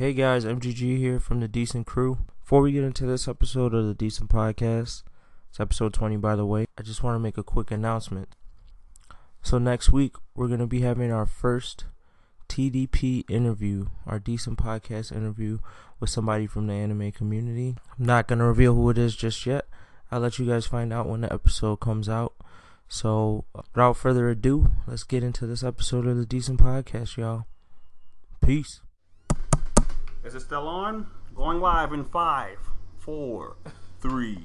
Hey guys, MGG here from the Decent Crew. Before we get into this episode of the Decent Podcast, it's episode 20 by the way, I just want to make a quick announcement. So next week, we're going to be having our first TDP interview, our Decent Podcast interview with somebody from the anime community. I'm not going to reveal who it is just yet. I'll let you guys find out when the episode comes out. So, without further ado, let's get into this episode of the Decent Podcast, y'all. Peace. Is it still on? Going live in five, four, three,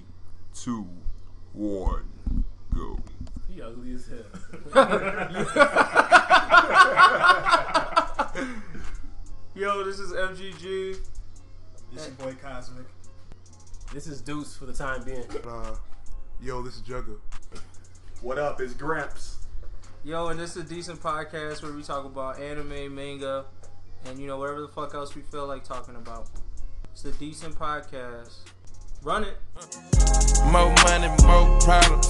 two, one, go. He ugly as hell. Yo, this is MGG. This your boy Cosmic. This is Deuce for the time being. Uh, yo, this is Jugga. What up? It's Gramps. Yo, and this is a decent podcast where we talk about anime, manga, and you know whatever the fuck else we feel like talking about. It's a decent podcast. Run it. More money, more problems.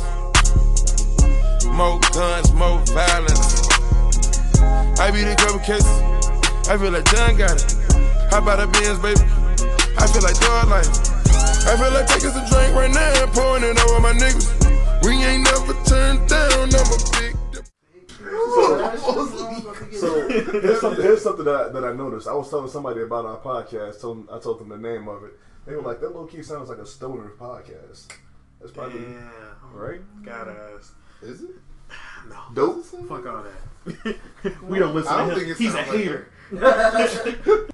More guns, more violence. I beat a couple cases. I feel like John got it. How about a Benz, baby? I feel like dog life. I feel like taking some drink right now and pouring it over my niggas. We ain't never turned down. I'm a big. So here's something, here's something that, I, that I noticed. I was telling somebody about our podcast. Told, I told them the name of it. They were like, "That low key sounds like a stoner podcast." That's probably Yeah. right. Gotta ask. Is it? No. Dope. Fuck all that. we don't listen I don't to him. think He's a sounds like hater.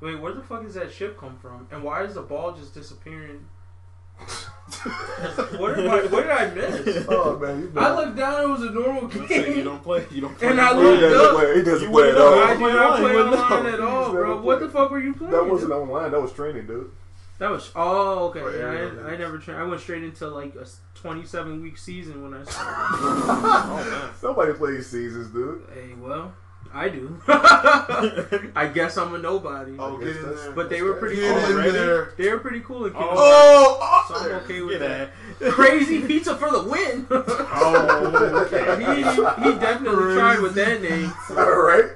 Wait, where the fuck does that ship come from? And why is the ball just disappearing? what, did I, what did I miss? Oh man, you I looked down. It was a normal Say you game. don't play. You don't play. And I looked doesn't up. play. He doesn't You play at wouldn't know. all. I did not play Online, online at all, bro. never What the fuck were you playing? That wasn't online. That was training, dude. That was oh okay. Right, Yeah, yeah, I, I never trained. I went straight into like a 27 week season when I started. Oh, Nobody plays seasons, dude. hey, well, I do. I guess I'm a nobody. Oh, get in there. but they were pretty Get cool. in there. They were pretty cool. And Oh, so I'm okay with Get that. Crazy pizza for the win. Oh, okay. he, he definitely tried with that name. All right.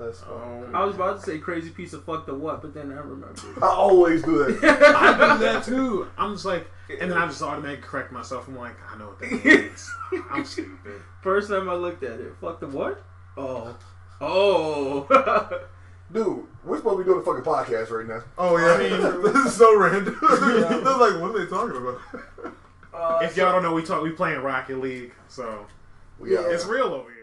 That's fine. Um, I was about to say crazy piece of fuck the what, but then I remember. I always do that. I do that too. I'm just like, and then I just automatically correct myself. I'm like, I know what that means. I'm stupid. First time I looked at it, fuck the what? Oh, oh. Dude, we're supposed to be doing a fucking podcast right now. Oh yeah, I mean- this is so random. I was like, what are they talking about? Uh, If y'all don't know, we talk. We playing Rocket League, so We out. it's real over here.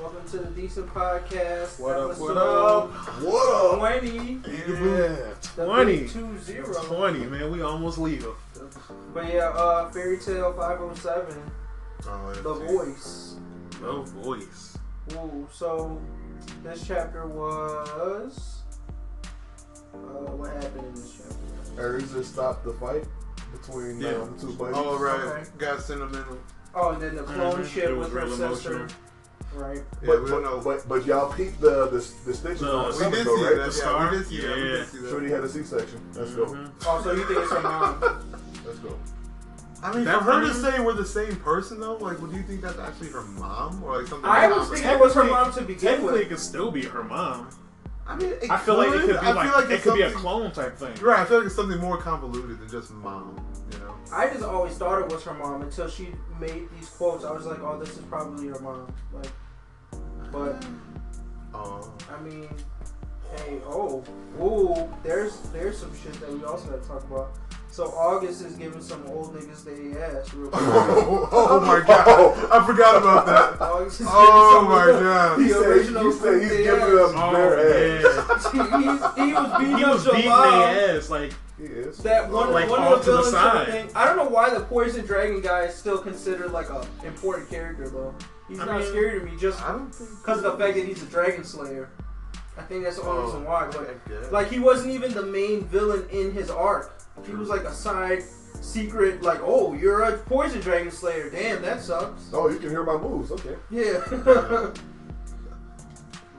Welcome to the Decent Podcast. What up, what up? What up? 20. Yeah, the 20. Two zero. Twenty, man. We almost legal. But yeah, uh, Fairy Tail 507, Oh, yeah. The Voice. The voice. Ooh, so this chapter was. Uh, what happened in this chapter? Erza just stopped the fight between Yeah. um, the two buddies. Oh right, Okay. got sentimental. Oh, and then the clone Mhm. ship It was with her real sister. emotional. Right. Yeah, But, we but, don't know. but, but y'all peeped the the, the stitches The- on we the we stomach, did though, see right? that. Yeah, scar? we did see that. We Yeah. did see that. Shorty had a C-section. Let's go. Mhm. Oh, so you think it's her mom? Let's go. I mean, That- for her to say we're the same person though, like, would you think that's actually her mom or like something? I like was that? thinking it was her mom to begin Technically, with. it could still be her mom. I mean, it I feel like it could be I like, like it could be a clone type thing. Right, I feel like it's something more convoluted than just mom. You know. I just always thought it was her mom until she made these quotes. I was like, oh, this is probably her mom. Like, but Oh. I mean, hey, oh, ooh, there's there's some shit that we also got to talk about. So August is giving some old niggas they ass real quick. Oh, oh my god! I forgot about that. August is Oh giving my some god! He The said, original he said he's giving ass. them Oh, bare ass. yeah. he, he was beating He up was beating their ass like He is. That one, Like, one off of the to the villains side. thing. I don't know why the Poison Dragon guy is still considered like a important character though. He's I not mean, scary to me just I don't think because of the fact that he's a Dragon Slayer. I think that's the only Oh, reason why. But like he wasn't even the main villain in his arc. He was like a side secret. Like, oh, you're a Poison Dragon Slayer. Damn, that sucks. Oh, you can hear my moves. Okay. Yeah.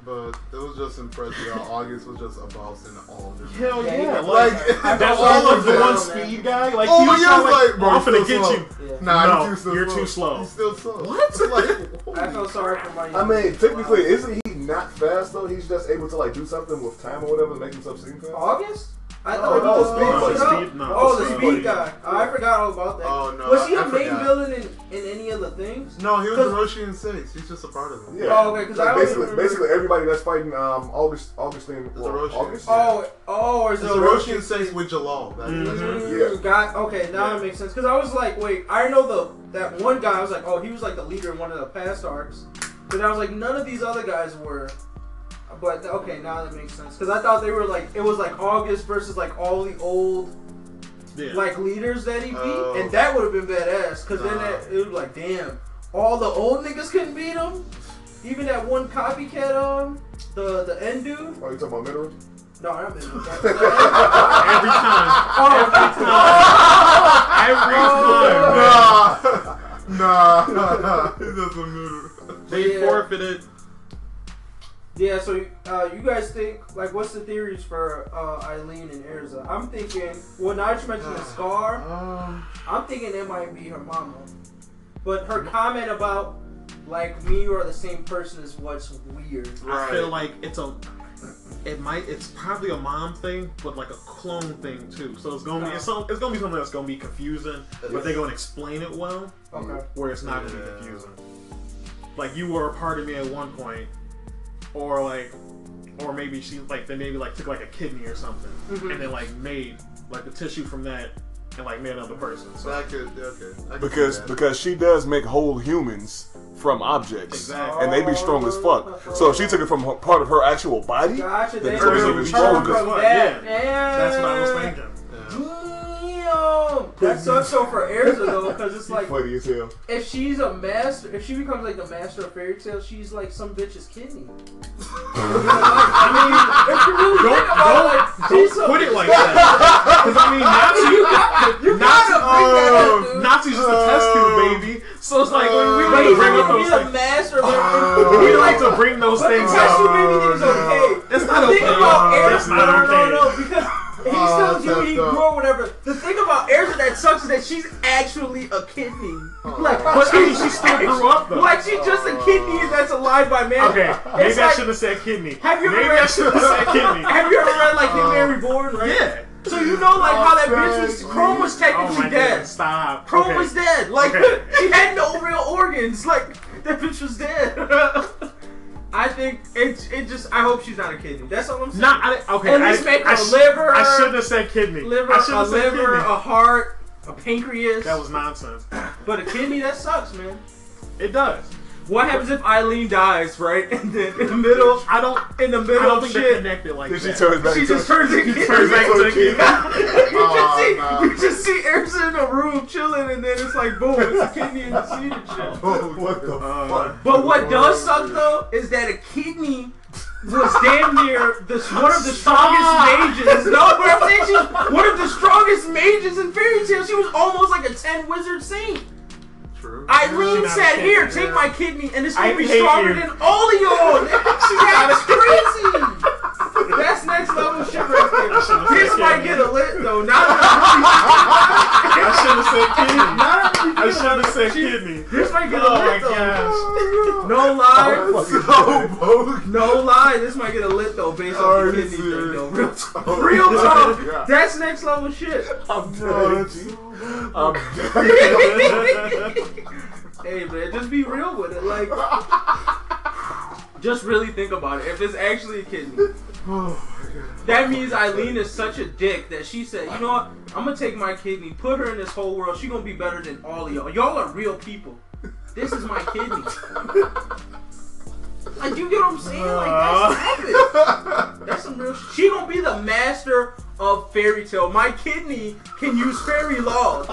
But it was just impressive. how August was just a boss in all of them. hell Yeah, yeah, like, Like, I that's all all of the one speed guy. Like Oh, he was yeah, kinda was like, bro, I'm he's finna get slow. you. yeah. Nah, No, you're too, you're slow. too slow. He's still slow. What? like, I felt sorry for my. I mean, technically, isn't he not fast though? He's just able to like do something with time or whatever, to make himself seem fast. August. I thought no, he was Speed the speed, Speed- no, Oh, the Speed speed Buddy. guy. Oh, I forgot all about that. Oh, no, Was he I- a I main forgot. villain in, in any of the things? No, he was Cause- Oración Seis. He's just a part of it. Yeah. Oh, okay, 'cause I like don't basically, remember- basically everybody that's fighting um August Augustine It's well, Oración. August. Oh, oh, or is It's it Hiroshi and Six with Jellal. Mm-hmm. Yeah. Got okay. Now Yeah. it makes sense because I was like, wait, I know the that one guy. I was like, oh, he was like the leader in one of the past arcs, but I was like, none of these other guys were. But okay, now that makes sense because I thought they were like it was like August versus like all the old Yeah. like leaders that he beat, Oh. and that would have been badass because then that, it was like, damn, all the old niggas couldn't beat him. Even that one copycat, um, the the end dude. Oh, you talking about Mineral? No, not Mineral. The- the end- Every time. Oh, Every time. Nah, nah, he doesn't move. They Yeah. forfeited. Yeah, so uh, you guys think like what's the theories for uh, Eileen and Erza? I'm thinking well now that you mentioned the scar, Um, I'm thinking it might be her mama. But her comment about like me or the same person is what's weird. I feel like it's a. It might. It's probably a mom thing, but like a clone thing too. So it's gonna be. It's, some, it's gonna be something that's gonna be confusing, but they're gonna explain it well, Okay. where it's not gonna be confusing. Like you were a part of me at one point, or like, or maybe she like they maybe like took like a kidney or something, Mhm. and then like made like the tissue from that, and like made another person. So that could okay. I could Because see because she does make whole humans from objects, Exactly. and they be strong as fuck. So if she took it from her, part of her actual body, Gotcha. Then They it's were even return stronger. from Yeah. that's what I was thinking. Damn. That sucks so for Erza though, because it's like funny as hell. if she's a master, if she becomes like the master of fairy tales, she's like some bitch's kidney. I mean, if you really Don't think about like, don't, she's don't some- put it like that. Because I mean, Nazi, you got, you Nazi, gotta bring that up, dude. Nazi's just a test tube, baby. So it's like when we like to bring up those the things. master of everything. We like to bring those But the things test tube baby thing is okay. That's not the thing okay. about Erza, That's no, not no, no, no, because he's Oh, still that's human, he messed grew or whatever. The thing about Erza that sucks is that she's actually a kidney. Oh. Like, But I mean, she still grew up though. like she's just a kidney that's alive by man. Okay, maybe It's I like- should have said kidney. Have you ever maybe read- I should have said kidney. Have you ever read like Hitman um, Reborn? Right? Yeah. So you know like how that Oh, bitch was God. Chrome was Oh technically my dead. god! Stop. Chrome okay. was dead. Like Okay. she had no real organs. Like that bitch was dead. I think it. It just. I hope she's not a kidney. That's all I'm saying. Not I, okay. At I, make I a sh- liver. I should have said kidney. liver, I should a liver, kidney. a heart, a pancreas. That was nonsense. But a kidney that sucks, man. It does. What happens if Eileen dies, right? And then in the middle, I don't. in the I middle don't of think they're shit, connected like Then she that. turns back she into just turns into turns back into a kidney. you just Oh, see, nah. you just see Erza in a room chilling, and then it's like boom, it's a kidney in the seed and shit. what the Uh, fuck? But what does suck though is that a kidney was damn near the one of the strongest mages. No, but I'm saying she's one of the strongest mages in fairy tales. She was almost like a ten wizard saint. True. Eileen not said, "Here, take my kidney, and it's I be hate stronger you. than all of y'all." That's crazy. That's next level shit right there. This might get a lit though. Not I should have said kidney. not I should have said kidney. This might get a Oh lit though. gosh. No lie. So bogus. No lie, this might get a lit though based on the you kidney thing serious? though. Real talk. Real talk. That's next level shit. I'm dead. I'm dead. hey man, just be real with it. Like just really think about it. If it's actually a kidney. That means Eileen is such a dick that she said, you know what? I'm gonna take my kidney, put her in this whole world. She gonna be better than all of y'all. Y'all are real people. This is my kidney. Like you get what I'm saying? Like that's uh. epic. That's some real. Sh- she gonna be the master of Fairy Tail. My kidney can use fairy law.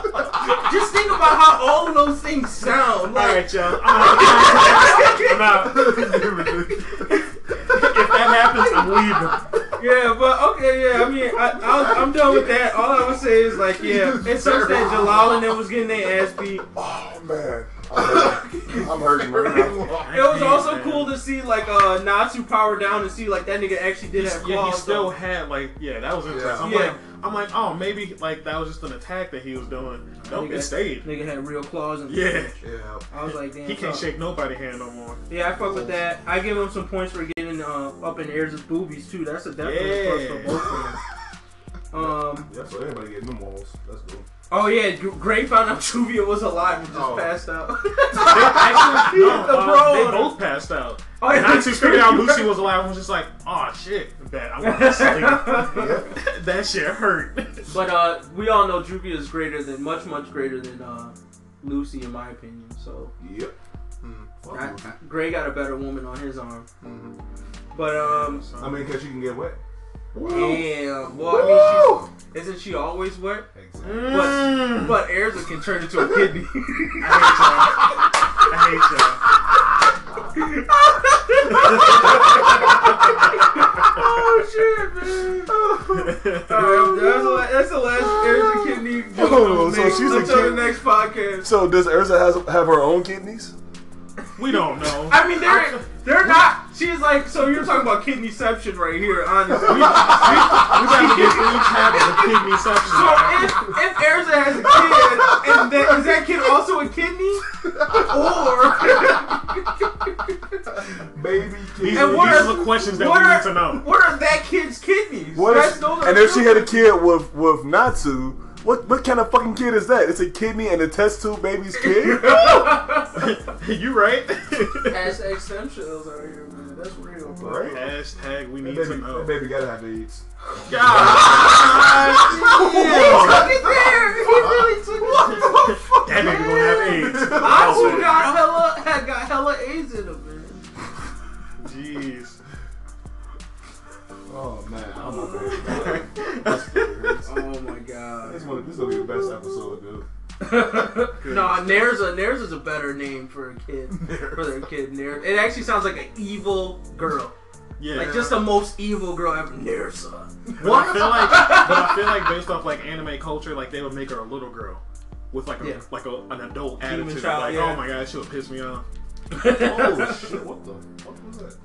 Just think about how all of those things sound. All Like, right, y'all. I'm out. I'm out. if that happens, I'm leaving. Yeah, but okay, yeah. I mean, I, I'm done with that. All I would say is like, yeah, it sucks that Jellal and them was getting their ass beat. Oh man, I'm hurting. I'm hurting right now. It was also cool cool to see like uh Natsu power down and see like that nigga actually did have yeah, he still though. had like yeah, that was interesting. I'm Yeah. like I'm like, oh maybe like that was just an attack that he was doing. Nope, Nigga- it stayed. Nigga had real claws and Yeah. Yeah. I was like, damn. He can't fuck. shake nobody hand no more. Yeah, I fuck with that. I give him some points for getting uh, up in Erza's boobies too. That's a definite plus for Yeah. both of them. Um. Yeah, so everybody getting them walls. That's cool. Oh yeah, Gray found out Juvia was alive and just Oh. passed out. They actually, no, The bro- they both passed out. Oh, yeah, Natsu figured out. Lucy was alive and was just like, oh shit, bet I'm gonna sleep. Yeah. that shit hurt. But uh, we all know Juvia is greater than, much, much greater than uh, Lucy, in my opinion. So Yep. Mm. Fuck I, Lucy. I- Gray got a better woman on his arm. Mhm. But um, I mean, cause you can get wet. Damn. Well, I mean, she's, isn't she always wet? Exactly. Mm. But Erza can turn into a kidney. I hate y'all. I hate oh shit, man. Alright, that's, the la- that's the last Erza kidney. joke Oh, so make she's a until kid- the next podcast. So does Erza has have her own kidneys? Y'all. We don't know. I mean, they're they're not. She's like, so you're talking about kidneyception right here, honestly. we got to get three tablets of kidney So if, if Erza has a kid, and that, is that kid also a kidney? Or Baby These, kid. And what these are- are the questions that we are, need to know. what are that kid's kidneys? What That's- if, those are and if she had a kid with with Natsu, what what kind of fucking kid is that? It's a kidney and a test tube baby's kid. you right? Hashtag stem cells out here, man. That's real, bro. Right. Hashtag we That need baby, to know. that baby gotta have AIDS. God He took it there. He really took it. What the fuck? That baby gonna have AIDS. Natsu got hella had got hella AIDS in him, man. Jeez. Oh man, I'm not bad. That's fucking. Oh my god. This one, this will be the best episode, dude. no, Nerza. Nerza's a better name for a kid. For their kid, Ner. It actually sounds like an evil girl. Yeah. Like just the most evil girl ever. Nerza. But I feel like, but I feel like based off like anime culture, like they would make her a little girl with like a Yeah. like a, an adult Demon attitude. child, like, yeah. oh my god, she would piss me off. Oh shit! What the fuck was that?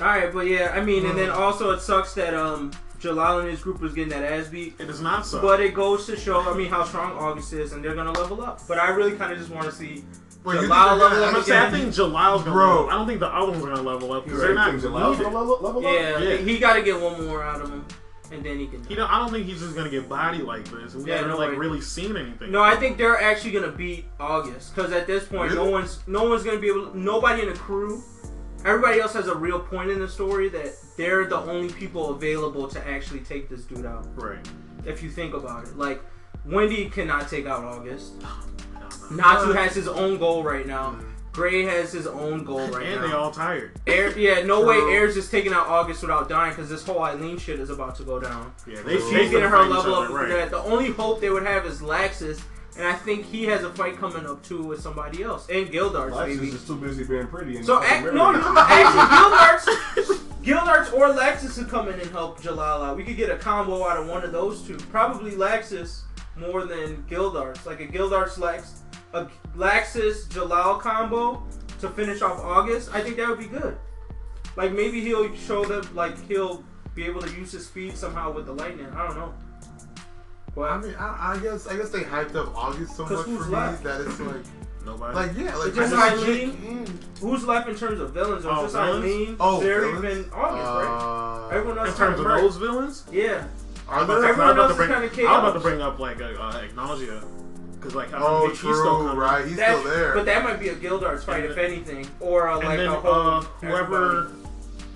All right, but yeah, I mean, and then also it sucks that um Jellal and his group was getting that ass beat. It is not so. But it goes to show, I mean, how strong August is, and they're gonna level up. But I really kind of just want to see Wait, you Jellal think level gonna up I'm have- saying, I think Jellal's gonna Bro. level. I don't think the other ones gonna level up because they're not Think Jellal's gonna level, level up? Yeah, Yeah. he got to get one more out of him, and then he can. You know, I don't think he's just gonna get body like this. We Yeah, haven't no like really seen anything. No, I think they're actually gonna beat August because at this point, no one's no one's gonna be able. Nobody in the crew, everybody else has a real point in the story that they're the only people available to actually take this dude out. Right. If you think about it, like Wendy cannot take out August. No, no. Natsu has his own goal right now. Gray has his own goal right And now. And they all tired. Air, yeah, no True. way Air's is taking out August without dying because this whole Eileen shit is about to go down. Yeah, they She's they getting her level up other, right. that. The only hope they would have is Laxus, and I think he has a fight coming up too with somebody else. And Gildarts, Laxus maybe. is too busy being pretty. So act, eh, married. no, you actually Gildarts, Gildarts or Laxus could come in and help Jellal out. We could get a combo out of one of those two. Probably Laxus more than Gildarts, like a Gildarts Lex, a Laxus Jellal combo to finish off August. I think that would be good. Like maybe he'll show them, like he'll be able to use his speed somehow with the lightning. I don't know. But I mean, I, I guess I guess they hyped up August so much who's for left? me that it's like, Nobody. like yeah, like just I Eileen? can- who's left in terms of villains? Or Oh, just villains? Eileen, Oh, Zeref, villains? and August, right? Uh, Everyone else in terms of kinda those villains, Yeah. Are I there? was Everyone about else to is bring. kinda I was about to bring up like a, uh, Agnasia, because like I Oh, think he's still true, coming. right? He's That- still there. But that might be a Gildarts fight, And if then- anything, or a, like then a whole. uh, whoever, everybody.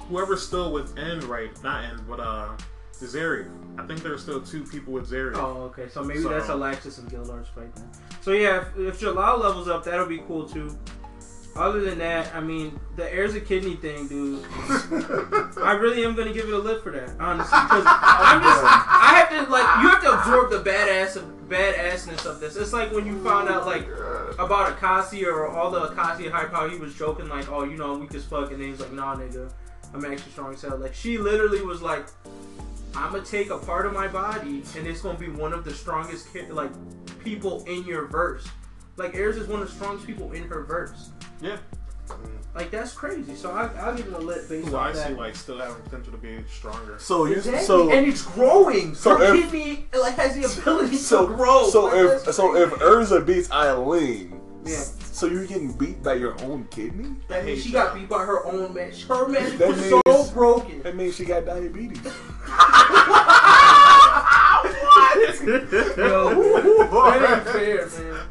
whoever's still with N, right? Not N, but uh, Zeri. I think there's still two people with Zeri. Oh, okay. So maybe So- that's a Laxus and Gildarts fight then. So yeah, if, if Jellal levels up, that'll be cool too. Other than that, I mean, the heirs a kidney thing, dude. I really am gonna give it a lift for that, honestly, because I'm just, I have to like, you have to absorb the badass of badassness of this. It's like when you found out like about Akasi or all the Akasi hype, how he was joking like, oh, you know, we just fuck, and then he's like, nah, nigga, I'm actually strong as hell. Like she literally was like, I'm gonna take a part of my body, and it's gonna be one of the strongest ki- like people in your verse. Like Erza is one of the strongest people in her verse. Yeah. Like that's crazy. So I, I'll give him a lit based Who on I that. see like still having potential to be stronger. So you Exactly. so and it's growing. so Her if- kidney like has the ability so to grow. so Like, if that's so if. Erza beats Eileen, Yeah. so you're getting beat by your own kidney? that means she got beat by her own man. Her man That was so broken. That means she got diabetes. Yo, that ain't fair, man.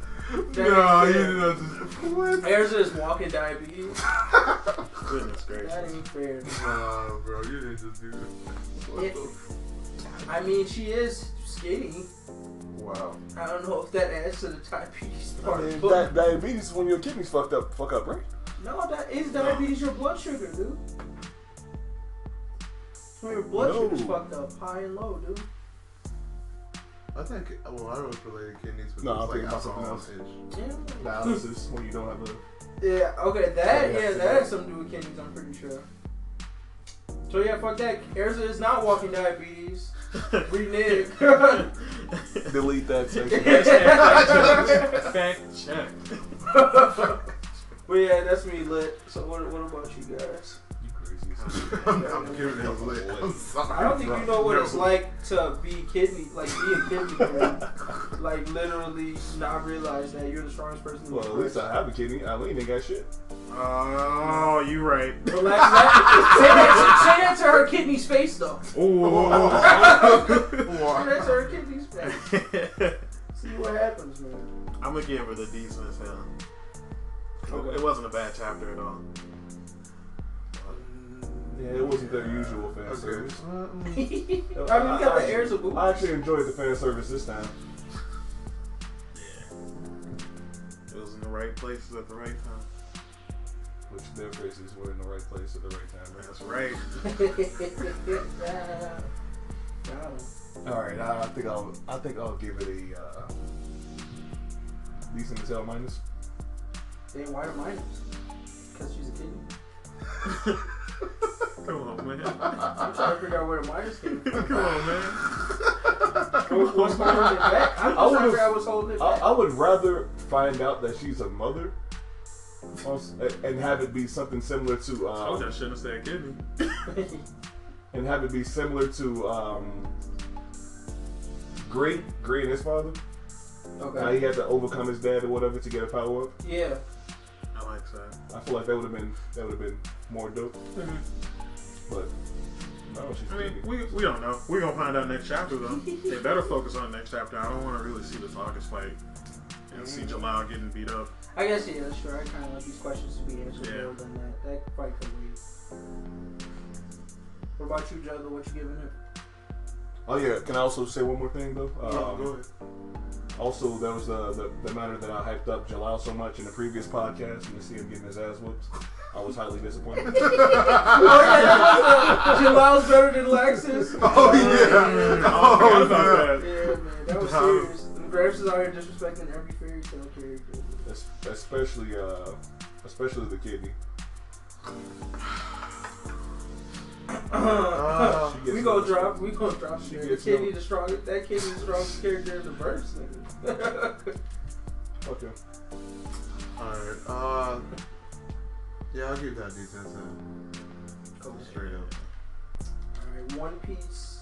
That No, ain't you fair. did not just. What? Erza is walking diabetes. Goodness That ain't fair. Nah, bro, you didn't just do that. What Yeah. the- I mean, she is skinny. Wow. I don't know if that adds to the diabetes part. I mean, but di- diabetes is when your kidneys fucked up, fuck up, right? no, that is diabetes your blood sugar, dude. It's When your blood No. sugar's fucked up, high and low, dude. I think, well, I don't know if related kidneys, but No, no, I'm like thinking about something alcohol else. itch. Yeah. Dialysis when you don't have a. Yeah, okay, that, Yeah, yeah, yeah. that has something to do with kidneys, I'm pretty sure. So yeah, fuck that. Erza is not walking diabetes. Renege. Delete that section. Fact check. but yeah, that's me lit. So what, what about you guys? You crazy. I'm, I'm giving it lit. I'm sorry. I don't think you know what No. it's like to be kidney, like be a kidney man. like literally not realize that you're the strongest person in the Well, at least I have a kidney. Eileen ain't got shit. Oh, you right. Relax. that- say, that, say that to her kidney's face though. Say that to her kidney's face. See what happens, man. I'm gonna give her the decent as hell. Okay. It wasn't a bad chapter at all. Yeah, it wasn't their usual fan Okay. service. Uh, I mean, you got the airs of boo. I actually enjoyed the fan service this time. Yeah. It was in the right places at the right time. Which their faces were in the right place at the right time. That's right. All right, I, I think I'll I think I'll give it a uh, decent as hell minus. Then why the minus? Because she's a kidney. Come on, man. I'm trying to figure out where the minus came from. Come on, man. What's holding it back? I'm I trying to would've- figure out what's holding it I, back. I would rather find out that she's a mother, and have it be something similar to I told you I um, shouldn't have said kidney. and have it be similar to um, Great Great and his father. Okay. How he had to overcome his dad or whatever to get a power up. Yeah. I like that. I feel like that would have been that would have been more dope. But no, she's I mean, kidney. we, we don't know. We're gonna find out next chapter though. they better focus on the next chapter. I don't want to really see this August fight and see Jamal getting beat up. I guess yeah, sure. I kind of like these questions to be answered Yeah. more than that. That fight could wait. What about you, Jugga? What you giving it? Oh yeah, can I also say one more thing though? Yeah, Um, go ahead. Also, that was uh, the the matter that I hyped up Jellal so much in the previous podcast, and to see him getting his ass whooped, I was highly disappointed. oh yeah, that was the Jellal's better than Laxus. Oh, yeah. I Oh, forgot about yeah. that. Yeah, man, that was Um, serious. And Griff's is out here disrespecting every Fairy Tail character. Es- especially, uh, especially the kidney. Uh, we gonna no- drop. We gonna drop. She She gets kidney no- the strongest. That kidney the strongest character in the verse. Nigga. Okay. Alright, uh. Yeah, I'll give that decent then. Straight up. Alright, One Piece,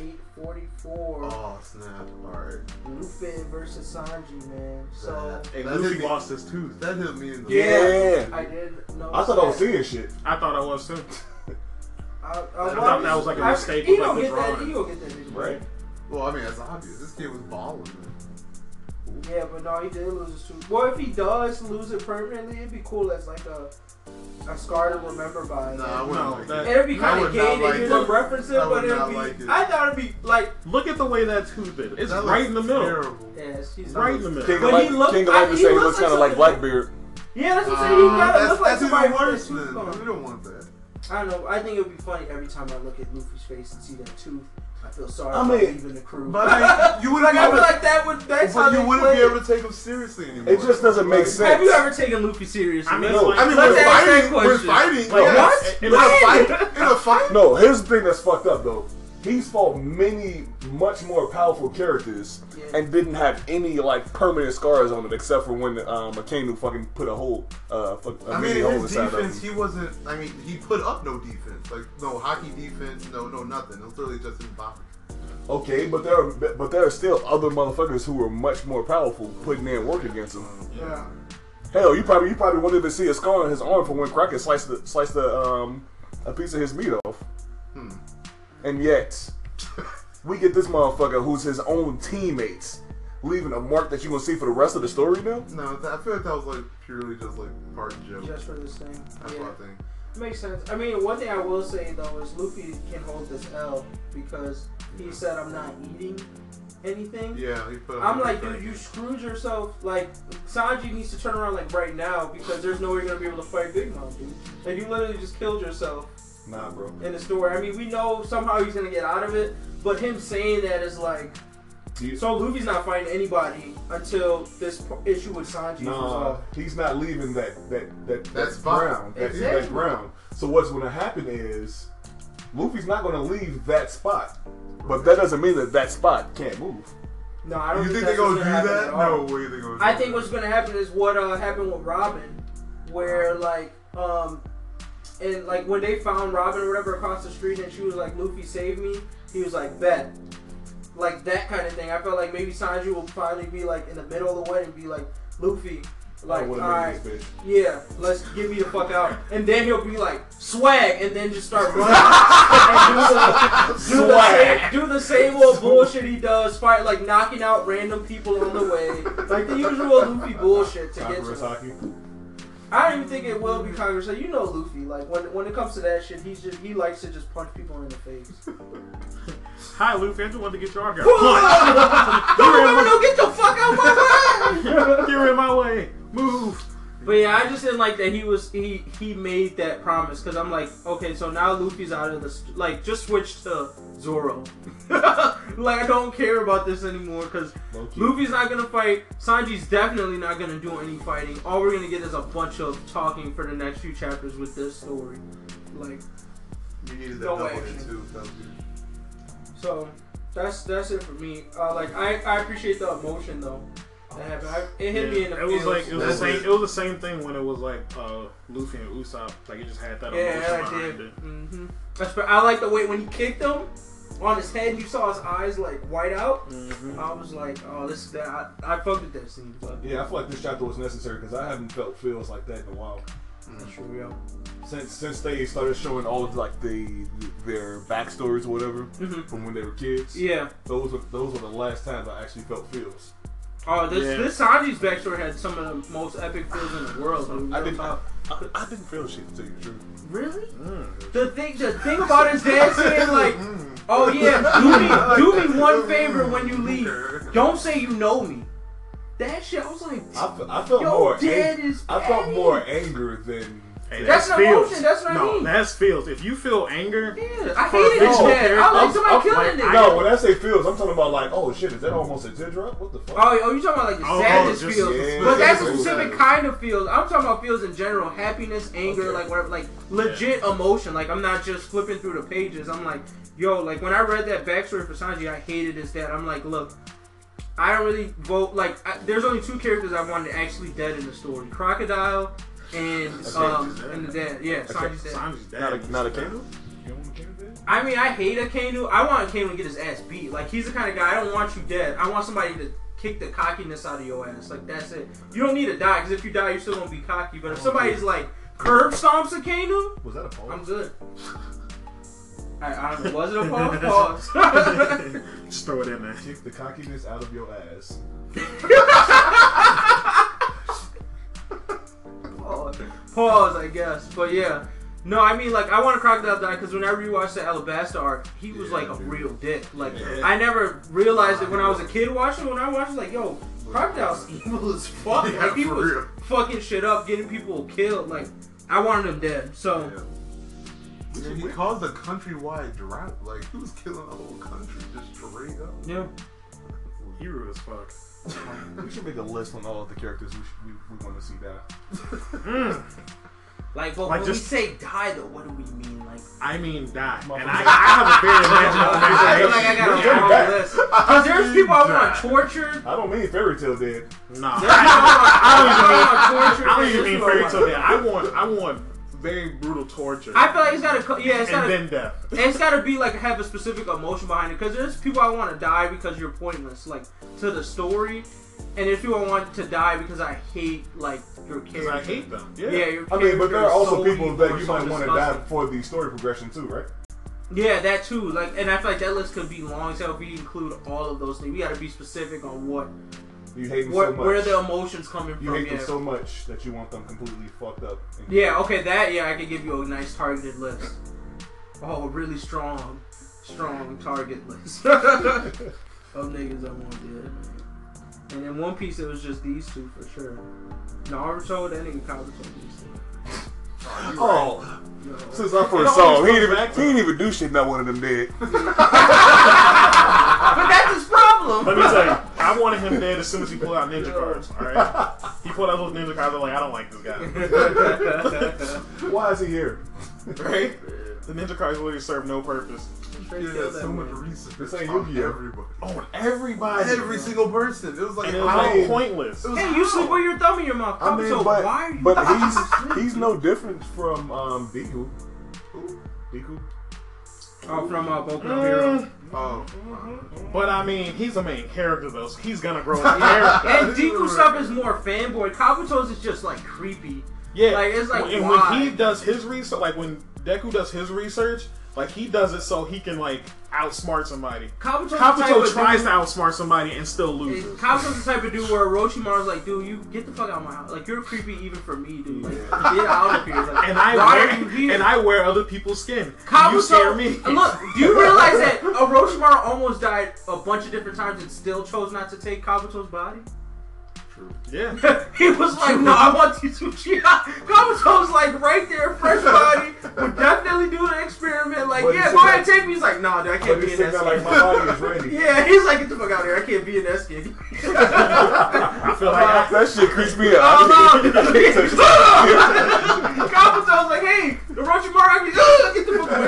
eight forty four. Oh, snap. Alright. Luffy versus Sanji, man. So Hey, That Luffy lost his tooth. That hit me in the Yeah. I did know. I thought I was seeing shit. I thought I was too. I, I, I thought that was like a I- mistake He with, don't the get that. drawing. He don't get that. Right. Well, I mean, it's obvious. This kid was balling, man. Yeah, but no, he did lose his tooth. Well, if he does lose it permanently, it'd be cool as like a a scar to remember by. Nah, I wouldn't No, like that- it. It'd be kind of gay to like hear it. them reference it, but it'd be. like it. I thought it'd be like, Look at the way that tooth is. It's That right in the middle. Terrible. yes, he's Right in the middle. King But of he Light, looked- King of I- he say he looks looks kind of like Blackbeard. Yeah, that's what I'm saying. He Uh, kind of that's looks like that's somebody even with worse tooth gone. We don't want that. I don't know. I think it would be funny every time I look at Luffy's face and see that tooth. I feel sorry I for mean- leaving the crew. But I you wouldn't like, be I able feel to, like that would. That's how but they you wouldn't play be able to take him seriously anymore. It just doesn't make sense. Have you ever taken Luffy seriously? I mean, Let's- like- I mean, let's we're ask that fighting. We're question. fighting. Like, yes. what? In a fight. In a fight. No, here's the thing that's fucked up though. He's fought many much more powerful characters Yeah. and didn't have any like permanent scars on it except for when um Akainu fucking put a hole uh a I mean, his defense, of he wasn't. I mean, he put up no defense, like no hockey defense, no, no nothing. It was literally just his body. Okay, but there are but there are still other motherfuckers who were much more powerful putting in work against him. Yeah. Hell, you probably you probably wanted to see a scar on his arm from when Crockett sliced the sliced the um a piece of his meat off. And yet, we get this motherfucker who's his own teammates leaving a mark that you gonna see for the rest of the story now. No, I feel like that was like purely just like part joke. Just for this thing. That's yeah. what I think. Makes sense. I mean, one thing I will say though is Luffy can hold this L because he said I'm not eating anything. Yeah, he put. I'm like, dude, you screwed yourself. Like, Sanji needs to turn around like right now because there's no way you're gonna be able to fight Big Mom, dude. Like, you literally just killed yourself Nah, bro. in the story. I mean, we know somehow he's gonna get out of it, but him saying that is like, You- so Luffy's not fighting anybody until this issue with Sanji is Nah, resolved. he's not leaving that that that, that That's fine. ground. That, Exactly. that ground. So what's gonna happen is Luffy's not gonna leave that spot. But that doesn't mean that that spot can't move. No, I don't You think that's they're gonna what's do that? No way they're gonna. I think that. what's gonna happen is what uh, happened with Robin, where like um, and like when they found Robin or whatever across the street, and she was like, "Luffy, save me." He was like, "Bet." Like that kind of thing. I felt like maybe Sanji will finally be like in the middle of the way and be like, "Luffy, like, all right, made this bitch. yeah, let's get me the fuck out." And then he'll be like, "Swag," and then just start running and do the, do the, same, do the same old bullshit he does, fight like knocking out random people on the way, like the usual Luffy bullshit to get to. I don't even think it will be Congress. You know Luffy, like when when it comes to that shit, he's just he likes to just punch people in the face. Hi, Luffy. I just wanted to get your arm. Don't remember, no, get the fuck out my way. You're in my way. Move. But yeah, I just didn't like that he was he he made that promise because I'm like, okay, so now Luffy's out of the st- like just switch to Zoro. like I don't care about this anymore because. Luffy's not gonna fight. Sanji's definitely not gonna do any fighting. All we're gonna get is a bunch of talking for the next few chapters with this story. Like You needed that No double action. too. So, that's that's it for me. Uh, like I I appreciate the emotion though. That happened. I, it hit me in the it was like it was the same. it. It was the same thing when it was like uh, Luffy and Usopp. Like it just had that emotion Yeah, I behind did. it. Mm-hmm. I like the way when he kicked him on his head. You saw his eyes like white out. Mhm. I was like, oh, this that I, I fucked with that scene. But Yeah, I feel like this chapter was necessary because I haven't felt feels like that in a while. that's true, yeah. Since since they started showing all of like the their backstories or whatever Mhm. from when they were kids. Yeah. Those were those were the last times I actually felt feels. Oh, this Yeah. this Sanji's backstory had some of the most epic feels in the world. dude. I've been talk. I, I didn't feel shit to tell you the truth. Really? Mm. The thing, the thing about his dad saying like, "Oh yeah, do me, do me one favor when you leave. Don't say you know me." That shit, I was like, I, I felt "Yo, more dad ang- is." I felt more anger than Hey, That's that's, not feels. emotion, that's what I no, mean. that's feels. If you feel anger, Yeah, I For a hated his fictional. I like somebody I'm- killing like, nigga. No, when I say feels, I'm talking about like, oh shit, is that almost a teardrop? What the fuck? Oh, oh, you talking about like the Oh, sadness just- feels, yeah. but that's a Specific specific kind of feels. I'm talking about feels in general, mm-hmm. happiness, anger, Okay. like whatever, like legit emotion. Like I'm not just flipping through the pages. I'm like, yo, like when I read that backstory for Sanji, I hated his dad. I'm like, look, I don't really vote. Like, I, there's only two characters I wanted actually dead in the story: Crocodile and um and the dad. Yeah, Sanji's dad. Sanji's dad. Not a is not a bad. candle. You don't want a candle? Dad? I mean, I hate a Akainu. I want Akainu to get his ass beat. Like he's the kind of guy. I don't want you dead. I want somebody to kick the cockiness out of your ass. Like that's it. You don't need to die because if you die, you're still gonna be cocky. But if somebody's like curb stomps a Akainu, Was that a pause? I'm good. I, I. Was it a pause? Pause. Just throw it in there. Kick the cockiness out of your ass. Pause. Pause, I guess. But yeah. No, I mean, like, I want a crocodile die because when I rewatched the Alabasta arc, he was Yeah, like a dude. real dick. Like, Yeah. I never realized it when I was a kid watching. When I watched, I was like, yo, crocodile's evil as fuck. Yeah, like, he was real. fucking shit up, getting people killed. Like, I wanted him dead. So, Yeah, he caused a countrywide drought. Like he was killing the whole country just straight up. yeah. Hero as fuck. We should make a list on all of the characters we, sh- we, we want to see die. Mm. Like, but Like, when just- we say die, though, what do we mean? Like, I mean, die. And I, I have a very imaginable I feel like I got a You're long list. Because there's people I want tortured. I don't mean fairy tale dead. Nah, There's people I I want tortured. don't even mean fairy tale dead. I want, I want very brutal torture. I feel like it's gotta, co- yeah, it's and gotta, then death. it's gotta be like have a specific emotion behind it. Because there's people I want to die because you're pointless, like to the story, and there's people I want to die because I hate like your Because character. I hate them. Yeah. Yeah, your I mean, but there are also so people that you so might want to die for the story progression too, right? Yeah, that too. Like, and I feel like that list could be long. So if we include all of those things, we got to be specific on what, You hate them where, so much. where the emotions coming from? you hate yeah. them so much that you want them completely fucked up. and- yeah. Okay. That. Yeah, I can give you a nice targeted list. Oh, a really strong, strong target list of niggas I want dead. And in One Piece, it was just these two for sure. Naruto, that nigga Kabuto, these two. Oh, oh Yo. since I first saw him, he goes ain't, even, back to- he ain't even do shit. Not one of them did. But that's his problem. Let me tell you, I wanted him dead as soon as he pulled out ninja cards. All right, he pulled out those ninja cards. I'm like, I don't like this guy. Why is he here? Right? The ninja cards literally serve no purpose. Yeah, so much research. This ain't on Yu-Gi-Oh. everybody. On everybody. Every single person. It was like And it was I mean- pointless. It was Hey, you sleep with your thumb in your mouth. I mean, Kabuto, but why are you but he's he's no different from um Deku. Who? Deku. Oh, from uh, Boku no Hero. Mm, Oh, but I mean, he's a main character though, so he's gonna grow a character. and Deku stuff is more fanboy. Kabuto's is just like creepy. Yeah, Like, it's like, and why? when he does his research, like when Deku does his research, like he does it so he can like outsmart somebody. Kabuto's Kabuto tries dude- to outsmart somebody and still loses. and Kabuto's the type of dude where Orochimaru's like, dude, you get the fuck out of my house. Like, you're creepy even for me, dude. Like, get out of here. Like, And I wear are you here? and I wear other people's skin. Kabuto, you scare me. Look, do you realize that Orochimaru almost died a bunch of different times and still chose not to take Kabuto's body? Yeah. he was like, no, I want you to cheat. Kabuto's like right there, fresh body, would definitely do the experiment. Like, But yeah, go ahead, take me. He's like, nah, dude, I can't be in that skin. like my body is ready. Yeah, he's like, get the fuck out of here. I can't be in that skin. I feel like I, That shit creeps me out. Oh, touch that. Kabuto's like, hey, Orochimaru, uh, get the fuck away.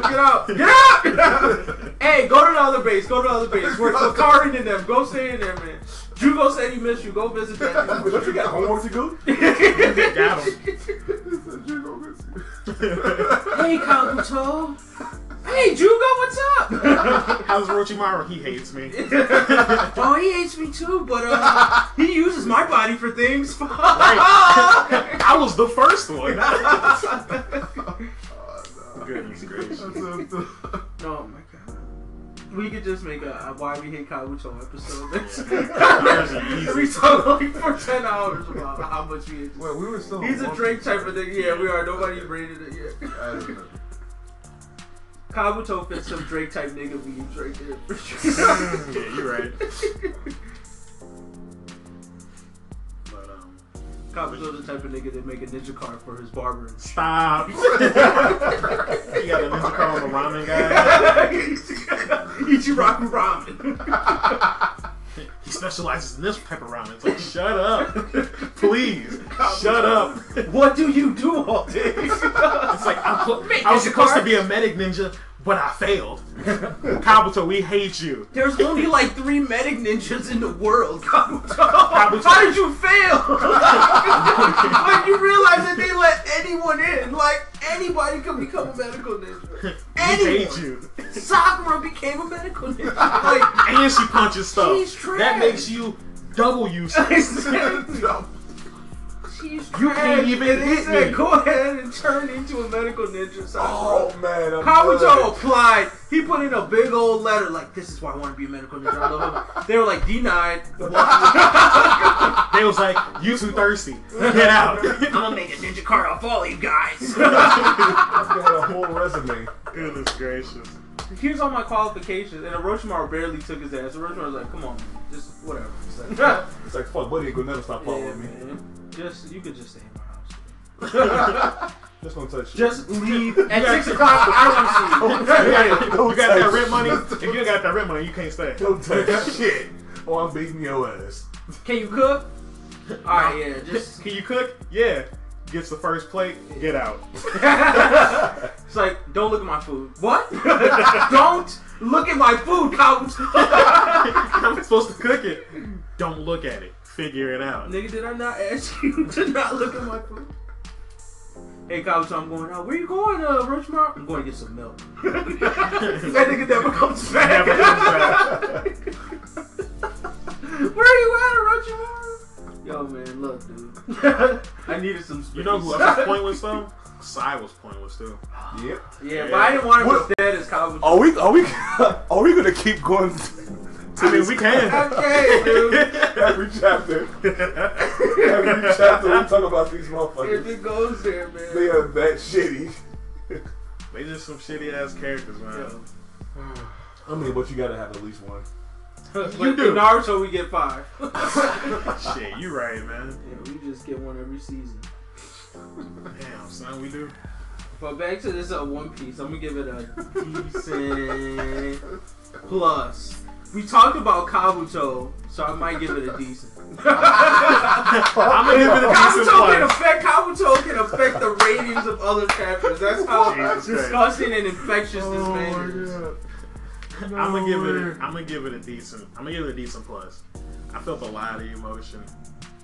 Get out. Get out. Get out. hey, go to the other base. Go to the other base. We're, Karin and them. Go stay in there, man. Jugo said he missed you. Go visit that. But don't you got homework to do? got him. hey, Kabuto. Hey, Jugo, what's up? How's Orochimaru? He hates me. oh, he hates me too, but uh, he uses my body for things. I was the first one. Goodness gracious. Oh my god. We could just make a, a why we hate Kabuto episode. There's an easy- we talk like for ten hours about how much we hate. Wait, we were still. He's a on Drake type of thing. Yeah, we are. Nobody rated it yet. Piece. I don't know. Kabuto fits some Drake type nigga memes right there. yeah, you're right. Kabuto's the type of nigga that make a ninja card for his barber. stop. you got a ninja card on the ramen guy. Ichiraku ramen. He specializes in this type of ramen. It's like, shut up, please, shut up. what do you do all day? It's like I'm I was ninja supposed to be a medic ninja, but I failed. Kabuto, we hate you. There's only like three medic ninjas in the world, Kabuto. Kabuto. How did you fail? like you realize that they let anyone in. Like anybody can become a medical ninja. We hate you. Sakura became a medical ninja. Like And she punches stuff. That makes you double useless. She's You can't even And they hit said, me. Go ahead and turn into a medical ninja, Sakura. Oh man, I'm Kabuto good. applied. He put in a big old letter like, "This is why I want to be a medical ninja." I love him. They were like, "Denied." They was like, you too thirsty. Get out. I'm gonna make a ninja card off all you guys. This guy had a whole resume. Goodness gracious. Here's all my qualifications, and Orochimaru barely took his ass. Orochimaru was like, "Come on, just whatever." He's like, It's like fuck, buddy, ain't gonna never stop yeah, following me. man. Just you could just stay in my house. Just don't touch shit. Just leave at six o'clock. I want You to see you. got, Don't you got that touch rent money? If you got that rent money, you can't stay. Don't touch shit. Oh, I'm beating your ass. Can you cook? All right, yeah. Just Can you cook? Yeah. gets the first plate, get out. It's like, don't look at my food. What? don't look at my food, couch. I'm supposed to cook it. Don't look at it. Figure it out. Nigga, did I not ask you to not look at my food? Hey, couch, I'm going out. Where you going, uh, Rushmore? I'm going to get some milk. that nigga never comes back. Never comes Where are you at, Rushmore? Yo, man, look, dude. I needed some space. You know who else was pointless though? Sai was pointless too. Yep. Yeah, but I didn't want him What- as dead as Couch. Are we? Are we? Are we gonna keep going? I mean, we can. Okay, dude. Every chapter, every chapter, we talk about these If motherfuckers. it goes there, man. They are that shitty. they just some shitty ass characters, man. I mean, but you gotta have at least one. But You in do. Naruto, we get five. Shit, you right, man. Yeah, we just get one every season. Damn, son, we do. But back to this uh, One Piece, I'm gonna give it a decent plus. We talked about Kabuto, so I might give it a decent. I'm gonna give it a decent Kabuto can affect Kabuto can affect the ratings of other chapters. That's how Jesus disgusting and infectious this man is. I'm gonna give it. A, I'm gonna give it a decent. I'm gonna give it a decent plus. I felt a lot of emotion.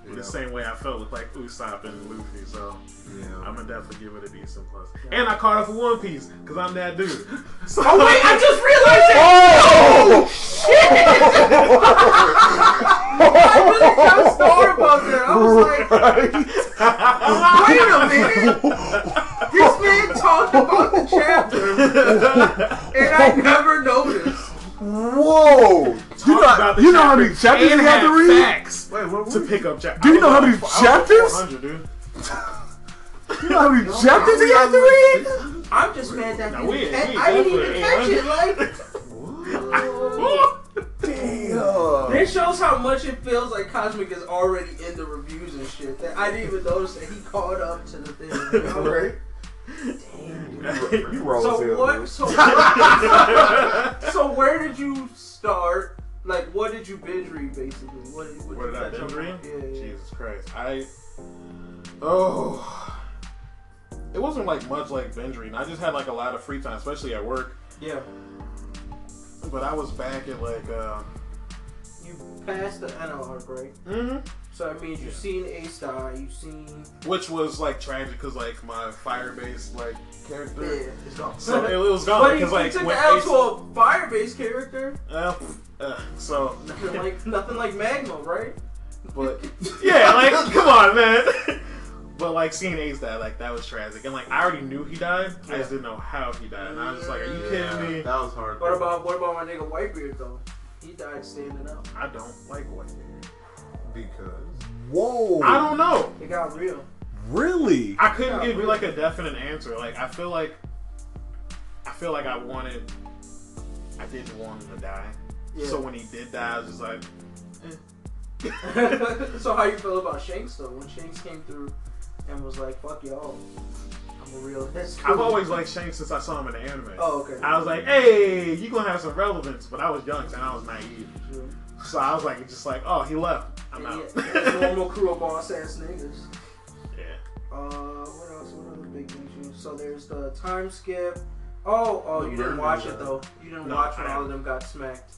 Yeah. The same way I felt with like Usopp and Luffy, so Yeah. I'm gonna definitely give it a decent plus. And I caught up for One Piece because I'm that dude. So Oh wait, I just realized it. Oh, oh shit! I really just thought about that. I was like, wait a minute. This man talked about the chapter, and I never noticed. Whoa! You know, about the you know how many chapter chapters you and have to read? Facts Wait, what? to pick up chapters. Do you know how many chapters? 400, dude. You know how many chapters you have to read? I'm just mad that Now, we- I, we I didn't even catch it. Like, Damn. this shows how much it feels like Cosmic is already in the reviews and shit. That I didn't even notice that he caught up to the thing. you know? Right? You raw as So what? dude. So, what, so where did you start? Like, what did you binge read basically? What, what What you did I binge read? Yeah, yeah. Jesus Christ. I. Oh. It wasn't like much like binge reading. I just had like a lot of free time, especially at work. Yeah. But I was back at like. Uh, You passed the arc, right? mm-hmm. So that means you've seen A Star, You've seen. Which was like tragic because like my fire based like character. Yeah, it's gone. So it, it was gone but he, because he like took when the L Ace- to a fire-based character. uh, uh, so Nothing like nothing like Magma, right? But yeah, like come on, man. But like seeing Ace die, like that was tragic, and like I already knew he died. I just didn't know how he died, and I was just like, "Are you kidding me?" That was hard. What about what about my nigga Whitebeard though? He died standing up. I don't like Whitebeard. because Whoa! I don't know. It got real. Really. I couldn't Yeah, give you like a definite answer. Like I feel like I feel like I wanted. I didn't want him to die. Yeah. So when he did die, I was just like, eh. so how you feel about Shanks though? When Shanks came through and was like, "Fuck y'all, I'm a real." That's I've always liked Shanks since I saw him in the anime. Oh, okay. I was like, hey, you gonna have some relevance, but I was young and I was naive. True. So I was like, just like, oh, he left. I'm Yeah, out. yeah, normal crew of boss ass niggas. Yeah. Uh, what else? What other big things? You... So there's the time skip. Oh, oh, The you didn't watch it though. You didn't No, watch when all of them got smacked.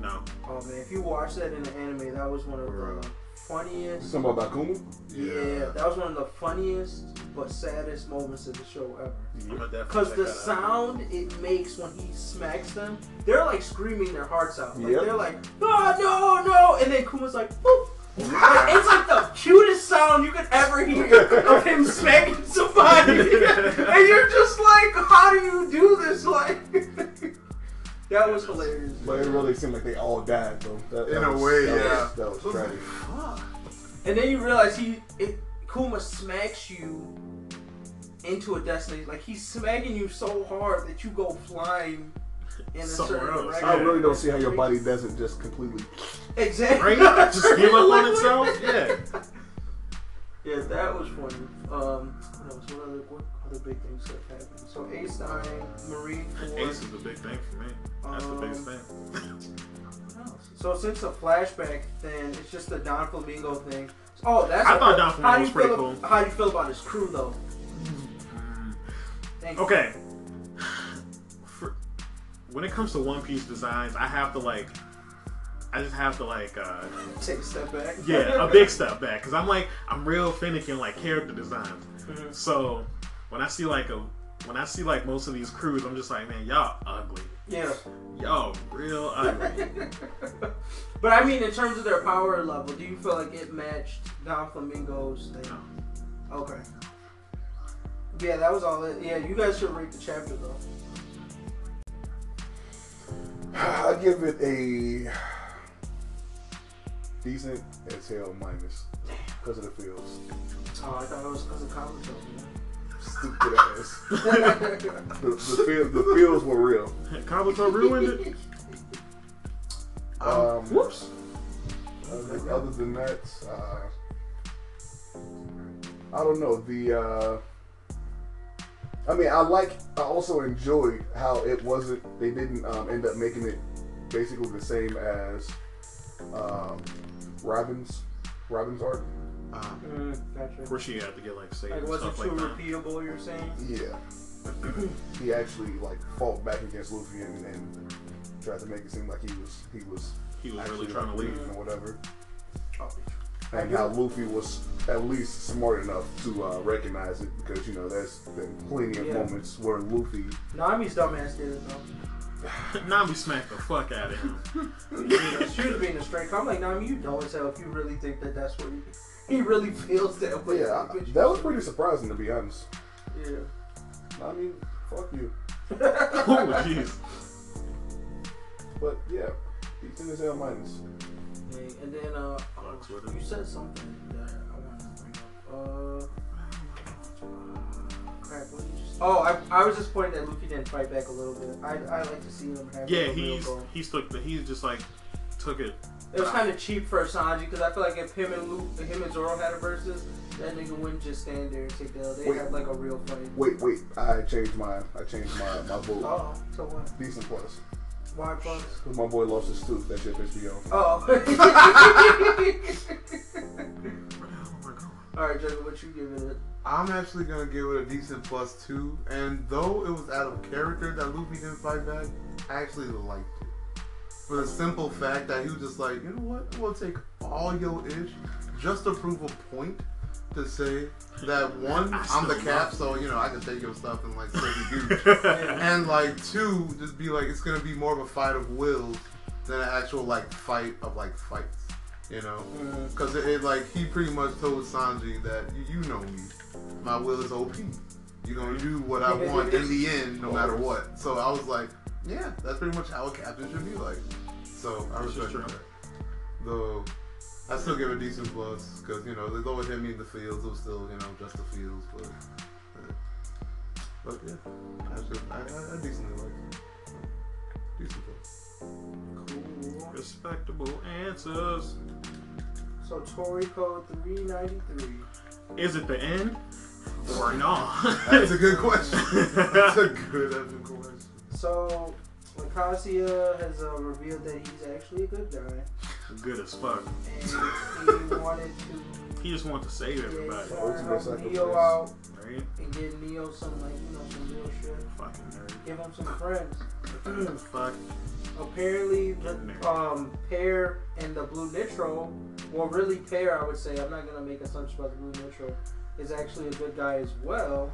No. Oh man, if you watch that in the anime, that was one of Bro. the funniest. Something about Bakuma? Yeah, that was one of the funniest but saddest moments of the show ever. I'm definitely Because the that out. sound it makes when he smacks them, they're like screaming their hearts out. Like Yep. they're like, no, no, no, and then Kuma's like, boop. Like, it's like the cutest sound you could ever hear of him smacking somebody, and you're just like, how do you do this? Like, that was hilarious. But it really seemed like they all died, though. That, In that a was- way, that yeah. Was, that was tragic. And then you realize he, it, Kuma smacks you into a destiny. Like he's smacking you so hard that you go flying in a Somewhere else, direction. I really don't see how your body doesn't just completely. Exactly. Right? Just give up on itself? Yeah. Yeah, that was funny. Um, what else? What other, what other big things have happened? So Ace dying, Marine Corps. Ace is a big thing for me. That's the biggest Um, thing. So since the flashback, then it's just the Doflamingo thing. Oh, that's. I thought okay. Don Fleming How was you pretty feel? cool. How do you feel about his crew though? Thank you. When it comes to One Piece designs, I have to like, I just have to like, uh, Take a step back. yeah, a big step back because I'm like, I'm real finicky on like character designs. Mhm. So when I see like a, when I see like most of these crews, I'm just like, man, y'all ugly. Yeah. Y'all real ugly. but I mean, in terms of their power level, do you feel like it matched Doflamingo's thing? Okay. Yeah, that was all it. Yeah, you guys should rate the chapter though. I give it a decent as hell minus because of the feels. Oh, I thought it was because of Kabuto. Stupid ass. The, the, feel, the feels were real. Kabuto ruined it. Um, Whoops. Other, other than that, uh, I don't know. The uh, I mean, I like. I also enjoyed how it wasn't. They didn't um, end up making it basically the same as um, Robin's Robin's art. Uh, Mm, gotcha. Where she had to get like saved Like, and was it too like repeatable? You're saying? Yeah, he actually like fought back against Luffy and, and tried to make it seem like he was he was He was actually really trying to leave. or whatever. Oh, and how Luffy was at least smart enough to uh, recognize it because you know there's been plenty of Yeah. moments where Luffy Nami's dumbass did it though. Nami smacked the fuck out of him. she was being a straight. I'm like, Nami, you know as hell if you really think that that's what he, he really feels that way. yeah I- that was pretty surprising to be honest Yeah. Nami, fuck you oh jeez. but yeah he's in his hell minus Okay, and then uh, Bugs you said something that I wanted to bring up. Uh, crap, what did you say? Oh, I, I was just pointing that Luffy didn't fight back a little bit. I I like to see him have Yeah, a real he's goal. he's took the he's just like took it. It was kind of cheap for Sanji because I feel like if him and Luke, him and Zoro had a versus, that nigga wouldn't just stand there and take the L. They Wait. had like a real fight. wait wait I changed my I changed my my vote Oh, so what? decent plus Why plus? because my boy lost his tooth that shit pissed me off Oh. Oh my god. All right, Jacob, what you giving it? I'm actually gonna give it a decent plus two, and though it was out of character that Luffy didn't fight back, I actually liked it. For the simple fact that he was just like, you know what, we'll take all your ish just to prove a point to say that one, I'm the cap, so you know I can take your stuff and like say you gooch. And like two, just be like it's gonna be more of a fight of wills than an actual like fight of like fights, you know? Mm, Because it, it, like he pretty much told Sanji that you, know me, my will is OP. You're gonna do what I want in the end, no matter what. So I was like, yeah, that's pretty much how a captain should be like. So I respect that. Though I still give a decent plus because you know though it hit me in the fields, it was still you know just the fields, but. uh, But yeah, I, should, I, I, I decently like it. Decent plus. cool. Respectable answers. So Toriko 393. Is it the end or not? That's a good question. That's a good effing question. So Lacasia has uh, revealed that he's actually a good guy, Good as fuck. and he wanted to He just wanted to save everybody. he wanted help Neo out Right? and give Neo some like you know some real shit. Fucking nerd. Give him some friends. Fuck. Apparently, the um, Pear and the Blue Nitro, well, really Pear, I would say. I'm not gonna make assumptions about the Blue Nitro. Is actually a good guy as well,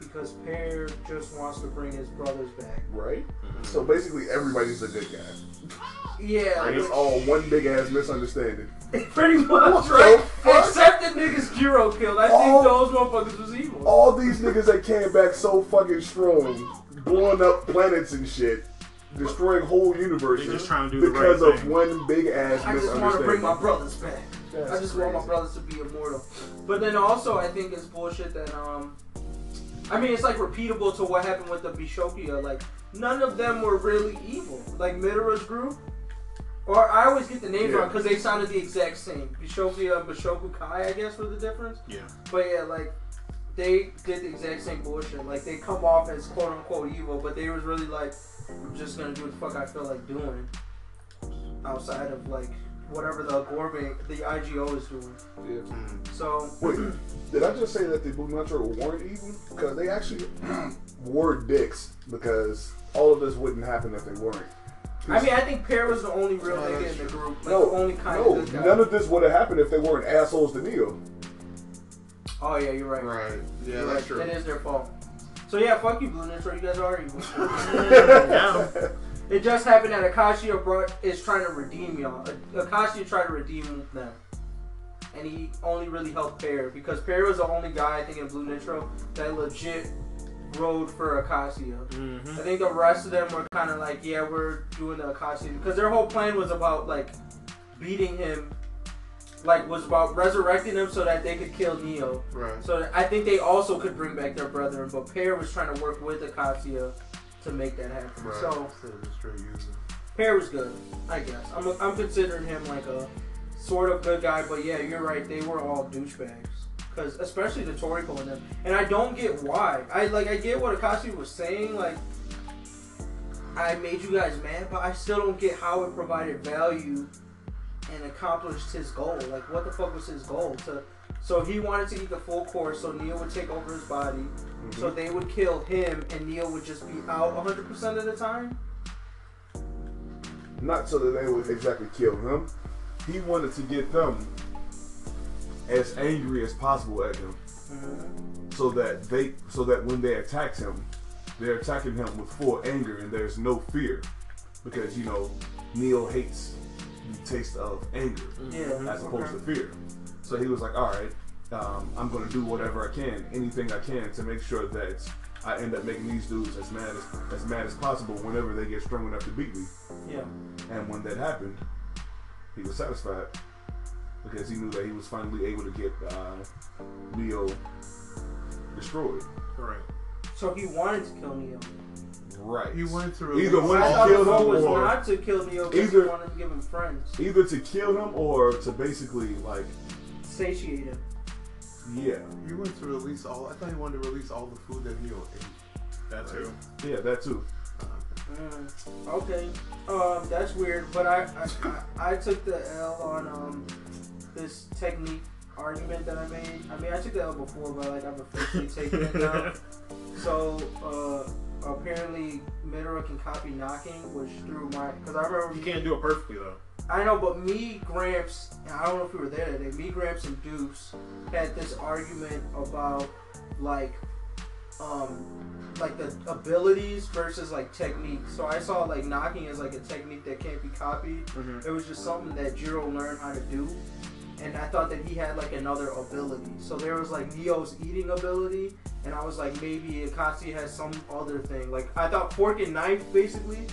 because Pear just wants to bring his brothers back. right so basically everybody's a good guy Yeah, and it's all one big ass misunderstanding pretty much What right. fuck? Except the niggas Jiro killed. I All- think those motherfuckers was evil. all these niggas that came back so fucking strong, blowing up planets and shit, destroying whole universes just trying to do the because right of thing. one big ass I just want to bring my brothers back. That's I just want my brothers to be immortal. But then also, I think it's bullshit that um, I mean, it's like repeatable to what happened with the Bishokia. Like none of them were really evil. Like Midora's group, or I always get the names Yeah. wrong because they sounded the exact same. Bishokia and Bishoku Kai, I guess, were the difference. Yeah. But yeah, like they did the exact same bullshit. Like they come off as quote unquote evil, but they was really like, I'm just gonna do what the fuck I feel like doing. Outside of like whatever the gourmet, the IGO is doing. Yeah. Mm. So Wait, did I just say that the Blue Nitro weren't even? Because they actually were dicks. Because all of this wouldn't happen if they weren't. I mean, I think Pear was the only real nigga in the group, like no, the only kind no, of good guy. none of this would have happened if they weren't assholes to Neo. oh yeah, you're right. Right. Yeah, You're that's right. true. It is their fault. So yeah, fuck you, Blue Nitro. You guys are evil. Yeah. it just happened that Acacia brought is trying to redeem y'all. A- Acacia tried to redeem them, and he only really helped Pear because Pear was the only guy I think in Blue Nitro that legit rode for Acacia. Mm-hmm. I think the rest of them were kind of like, yeah, we're doing the Acacia because their whole plan was about like beating him, like was about resurrecting him so that they could kill Neo. Right. So I think they also could bring back their brethren, but Pear was trying to work with Acacia to make that happen. Right. So Instead of straight using. Pear was good, I guess. I'm, I'm considering him like a sort of good guy, but yeah, you're right. They were all douchebags. Cause especially the Toriko and them, and I don't get why. I like I get what Akashi was saying. Like I made you guys mad, but I still don't get how it provided value and accomplished his goal. Like what the fuck was his goal? To so he wanted to eat the full course, so Neo would take over his body, mm-hmm. so they would kill him, and Neo would just be out 100 percent of the time. Not so that they would exactly kill him. He wanted to get them as angry as possible at him, mm-hmm. so that they, so that when they attacked him, they're attacking him with full anger and there's no fear, because you know Neo hates the taste of anger Yeah, as opposed okay. to fear. So he was like, all right, um, I'm going to do whatever I can, anything I can to make sure that I end up making these dudes as mad as, as mad as possible whenever they get strong enough to beat me. Yeah. And when that happened, he was satisfied because he knew that he was finally able to get uh, Neo destroyed. Right. So he wanted to kill Neo. Right. He wanted to Either release one I to kill him was or not to kill Neo because he Either- wanted to give him friends, either to kill him or to basically like, satiate him. yeah, He wanted to release all. I thought he wanted to release all the food that Neo ate. That too. yeah, that too. Mm, okay, um, that's weird, but I, I I I took the L on um this technique argument that I made. I mean, I took the L before, but like I've officially taken it now. So uh, apparently, Midora can copy knocking, which through my because I remember You can't do it perfectly though. I know, but me, Gramps, and I don't know if we were there today. Me, Gramps, and Deuce had this argument about like, um, like the abilities versus like technique. So I saw like knocking as like a technique that can't be copied. Mhm. It was just something that Jiro learned how to do, and I thought that he had like another ability. So there was like Neo's eating ability, and I was like maybe Akatsuki has some other thing. Like I thought fork and knife basically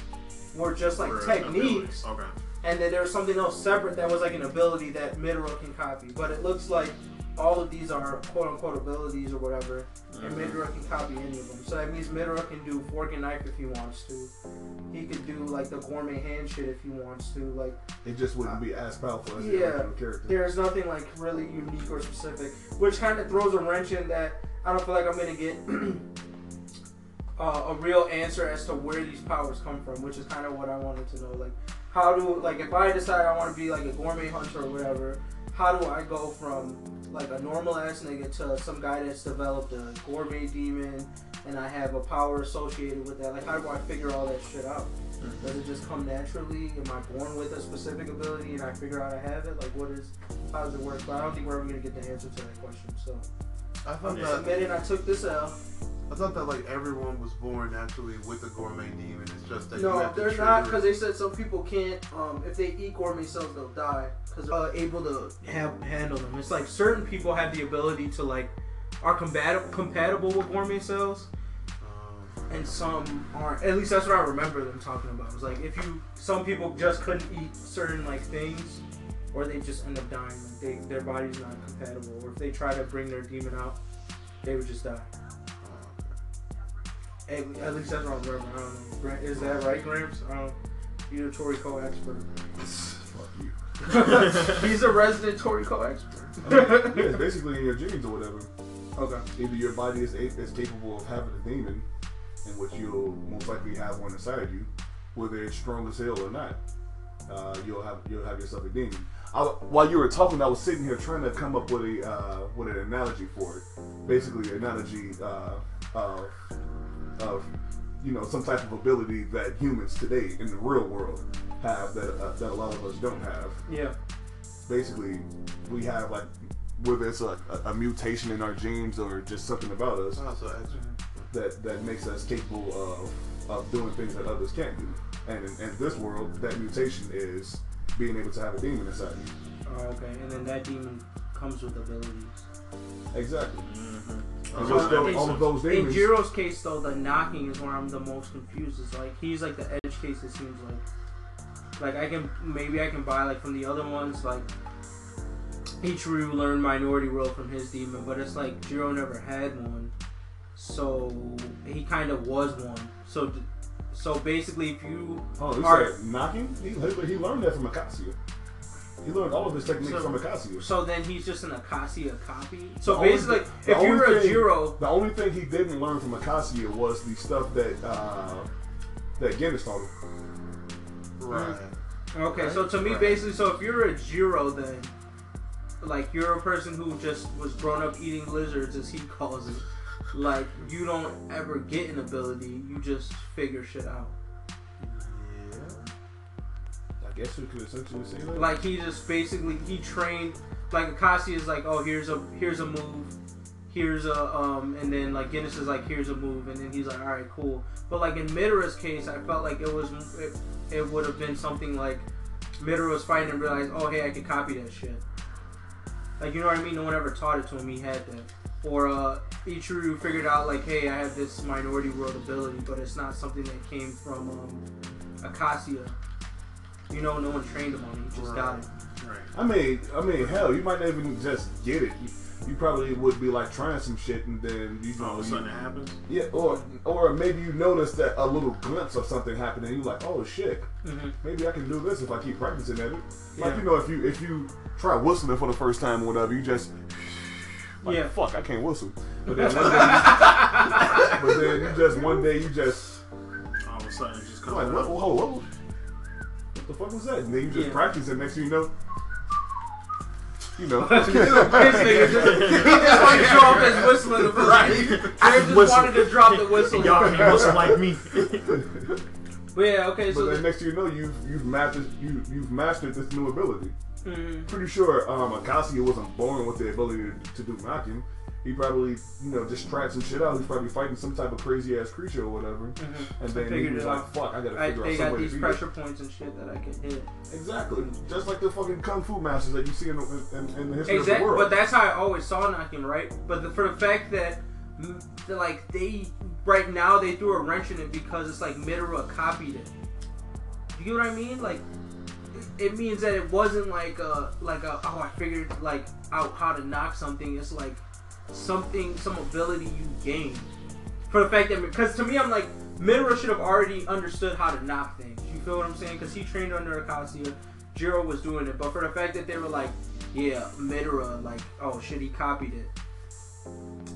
were just like Or techniques. Okay. And then there was something else separate that was like an ability that Midora can copy. But it looks like all of these are quote unquote abilities or whatever. And Midora can copy any of them. So that means Midora can do fork and knife if he wants to. He could do like the gourmet hand shit if he wants to. Like It just wouldn't be as powerful as Yeah. original character. there's nothing like really unique or specific. Which kind of throws a wrench in that I don't feel like I'm gonna get uh, a real answer as to where these powers come from, which is kind of what I wanted to know. Like, how do like if I decide I want to be like a gourmet hunter or whatever, how do I go from like a normal ass nigga to some guy that's developed a gourmet demon and I have a power associated with that? Like, how do I figure all that shit out? Mm-hmm. Does it just come naturally? Am I born with a specific ability and I figure out I have it? Like, what is, how does it work? But I don't think we're ever gonna get the answer to that question. So I just that I took this L. I thought that like everyone was born naturally with a gourmet demon. It's just that you No, have to No, they're trigger not because they said some people can't. Um, if they eat gourmet cells, they'll die because they're uh, able to have handle them. It's like certain people have the ability to like are compatible compatible with gourmet cells, Um, and some aren't. At least that's what I remember them talking about. It was like if you some people just couldn't eat certain like things, or they just end up dying. Like they their body's not compatible, or if they try to bring their demon out, they would just die. At, at least that's what I remember. I don't know. Gra- Is that right, Gramps? I don't. You're a Tory Toriko expert. Fuck you. He's a resident Tory Toriko expert. yeah, it's basically in your genes or whatever. Okay. Either your body is, is capable of having a demon, in which you'll most likely have one inside you, whether it's strong as hell or not. uh, you'll have you'll have yourself a demon. I, while you were talking, I was sitting here trying to come up with a uh, with an analogy for it. Basically, an analogy uh, of of you know some type of ability that humans today in the real world have that uh, that a lot of us don't have. Yeah. Basically, we have like whether it's a, a, a mutation in our genes or just something about us Oh, so that that makes us capable of of doing things that others can't do. And in, in this world, that mutation is being able to have a demon inside you. Oh, okay. And then that demon comes with abilities. Exactly. Mm-hmm. And So those- those- in- all of those In. Jiro's case, though, the knocking is where I'm the most confused. It's like he's like the edge case. It seems like, like I can maybe I can buy like from the other ones like Ichiryu learned Minority World from his demon, but it's like Jiro never had one, so he kind of was one. So, so basically, if you Oh, he Alright. said knocking. He, he learned that from Acacia. He learned all of his techniques So- from Acacia. so then he's just an Acacia copy. So The only basically, thing- if you're a thing- Jiro, The only thing he didn't learn from Acacia was the stuff that uh, that Gennis taught him. Right. Okay, so to me, Right. basically, so if you're a Jiro, then like you're a person who just was grown up eating lizards, as he calls it. Like you don't ever get an ability, you just figure shit out. Essentially say. Like. like he just basically he trained. Like Akashi is like, oh here's a here's a move, here's a um, and then like Guinness is like here's a move, and then he's like all right cool. But like in Midora's case, I felt like it was it, it would have been something like Midra was fighting and realized, oh hey I can copy that shit. Like you know what I mean? No one ever taught it to him. He had that. Or uh, Ichiryu figured out like, hey, I have this minority world ability, but it's not something that came from um, Acacia. You know, no one trained him on it. He just got it. Right. I mean, I mean, hell, you might not even just get it. You, you probably would be like trying some shit, and then you know, All of a sudden it happens. yeah, or or maybe you notice that a little glimpse of something happening. you're like, oh shit, hmm maybe I can do this if I keep practicing at it. Like Yeah. you know, if you if you try whistling for the first time or whatever, you just like, Yeah. fuck, I can't whistle. But then one day, you, but then you just one day you just All of a sudden it just you're comes like, what, out. whoa, whoa, what the fuck was that? And then you just Yeah. practice, and next thing you know, you know. This nigga just, he just wanted to show off his whistling ability. Right. Jared just Whistle. wanted to drop the whistle. Y'all can whistle like me. But yeah, okay, But so then the, next thing you know, you've you've mastered you you've mastered this new ability. Mhm. Pretty sure um, Acacia wasn't born with the ability to, to do knocking. He probably you know just tried some shit out. He's probably fighting some type of crazy ass creature or whatever. Mm-hmm. And then he Figured was like, out. "Fuck, I gotta I, figure they out got some way these to beat pressure points and shit that I can hit. it." Exactly, just like the fucking kung fu masters that you see in, the- in, in the history of the Exactly, world. but that's how I always saw knocking, right? But the, for the fact that, that, like they right now they threw a wrench in it because it's like Midora copied it. You get what I mean? Like it means that it wasn't like a like a oh I figured like out how to knock something. It's like something some ability you gain for the fact that because to me I'm like Midora should have already understood how to knock things. You feel what I'm saying? Because he trained under Acacia. Jiro was doing it, but for the fact that they were like, yeah, Midora, like, oh shit, he copied it.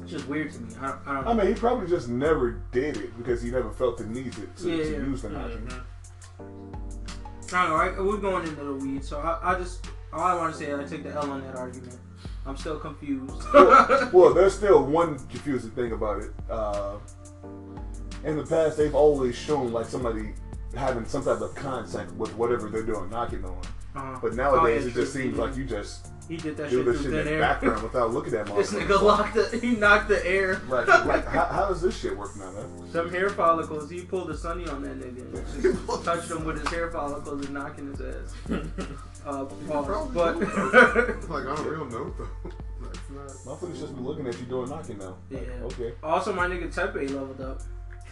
It's just weird to me. I I don't know. I mean, he probably just never did it because he never felt the need to, to, Yeah, to yeah. use the knocking. Mm-hmm. I don't know. I, we're going into the weeds, so I, I just all I want to say is I take the L on that argument. I'm still confused. well, there's still one confusing thing about it. Uh, in the past, they've always shown like somebody having some type of contact with whatever they're doing knocking on. Uh-huh. But nowadays, Oh, yeah, it just seems like you just he did that do shit this shit in the air. background without looking at my. this nigga locked the he knocked the air. Like, like how, how does this shit work now, man? Some hair follicles. He pulled a sunny on that nigga. Just touched him with his hair follicles and knocking his ass. Uh, pause. probably But Like on a real note though. That's not. Motherfuckers just be looking at you doing knocking now. Like, Yeah. okay. also, my nigga Teppei leveled up.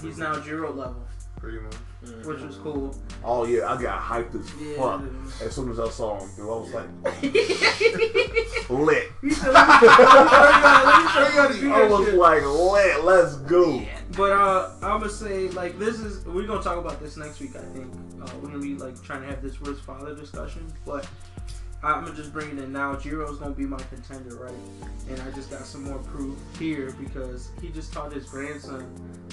He's now Jiro level, Pretty much. which was cool. Oh yeah, I got hyped as Yeah. fuck as soon as I saw him. Dude, I was like, lit. He said, let me show you how to do I was like, lit. Let's go. But uh, I'm gonna say like this is we're gonna talk about this next week. I think uh, we're gonna be like trying to have this worst father discussion. But I'm gonna just bring it in now. Jiro's gonna be my contender, right? And I just got some more proof here because he just taught his grandson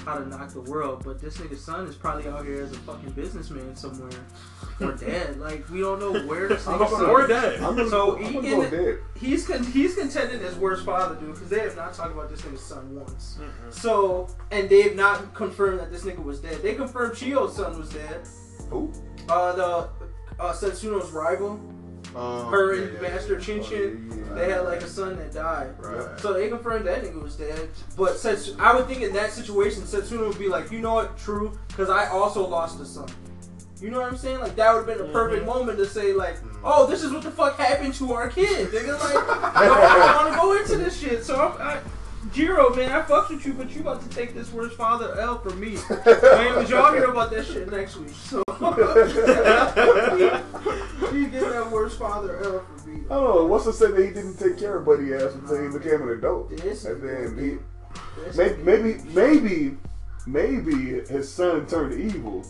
how to knock the world, but this nigga's son is probably out here as a fucking businessman somewhere or dead. Like we don't know where this nigga's gonna- son. Or dead. I'm gonna, So I'm he gonna in go dead. He's con- he's contended as worst father, dude, because they have not talked about this nigga's son once. So and they have not confirmed that this nigga was dead. They confirmed Chio's son was dead. Who? Uh, the uh, Setsuno's rival, Um, her yeah, and yeah, Master yeah. Chinchin, Oh, yeah. they had like a son that died. Right. So they confirmed that nigga was dead. But Sets- I would think in that situation, Setsuno would be like, you know what, true, because I also lost a son. You know what I'm saying? Like that would have been a perfect moment to say like, oh, this is what the fuck happened to our kid. Nigga, like, I don't want to go into this shit. So I'm, I, Jiro, man, I fucks with you, but you about to take this worst father L from me. Man, y'all hear about that shit next week. So you get that worst father L from me. I don't know. What's to say that he didn't take care of Buddy ass until he became an adult? This And then he maybe maybe maybe maybe his son turned evil,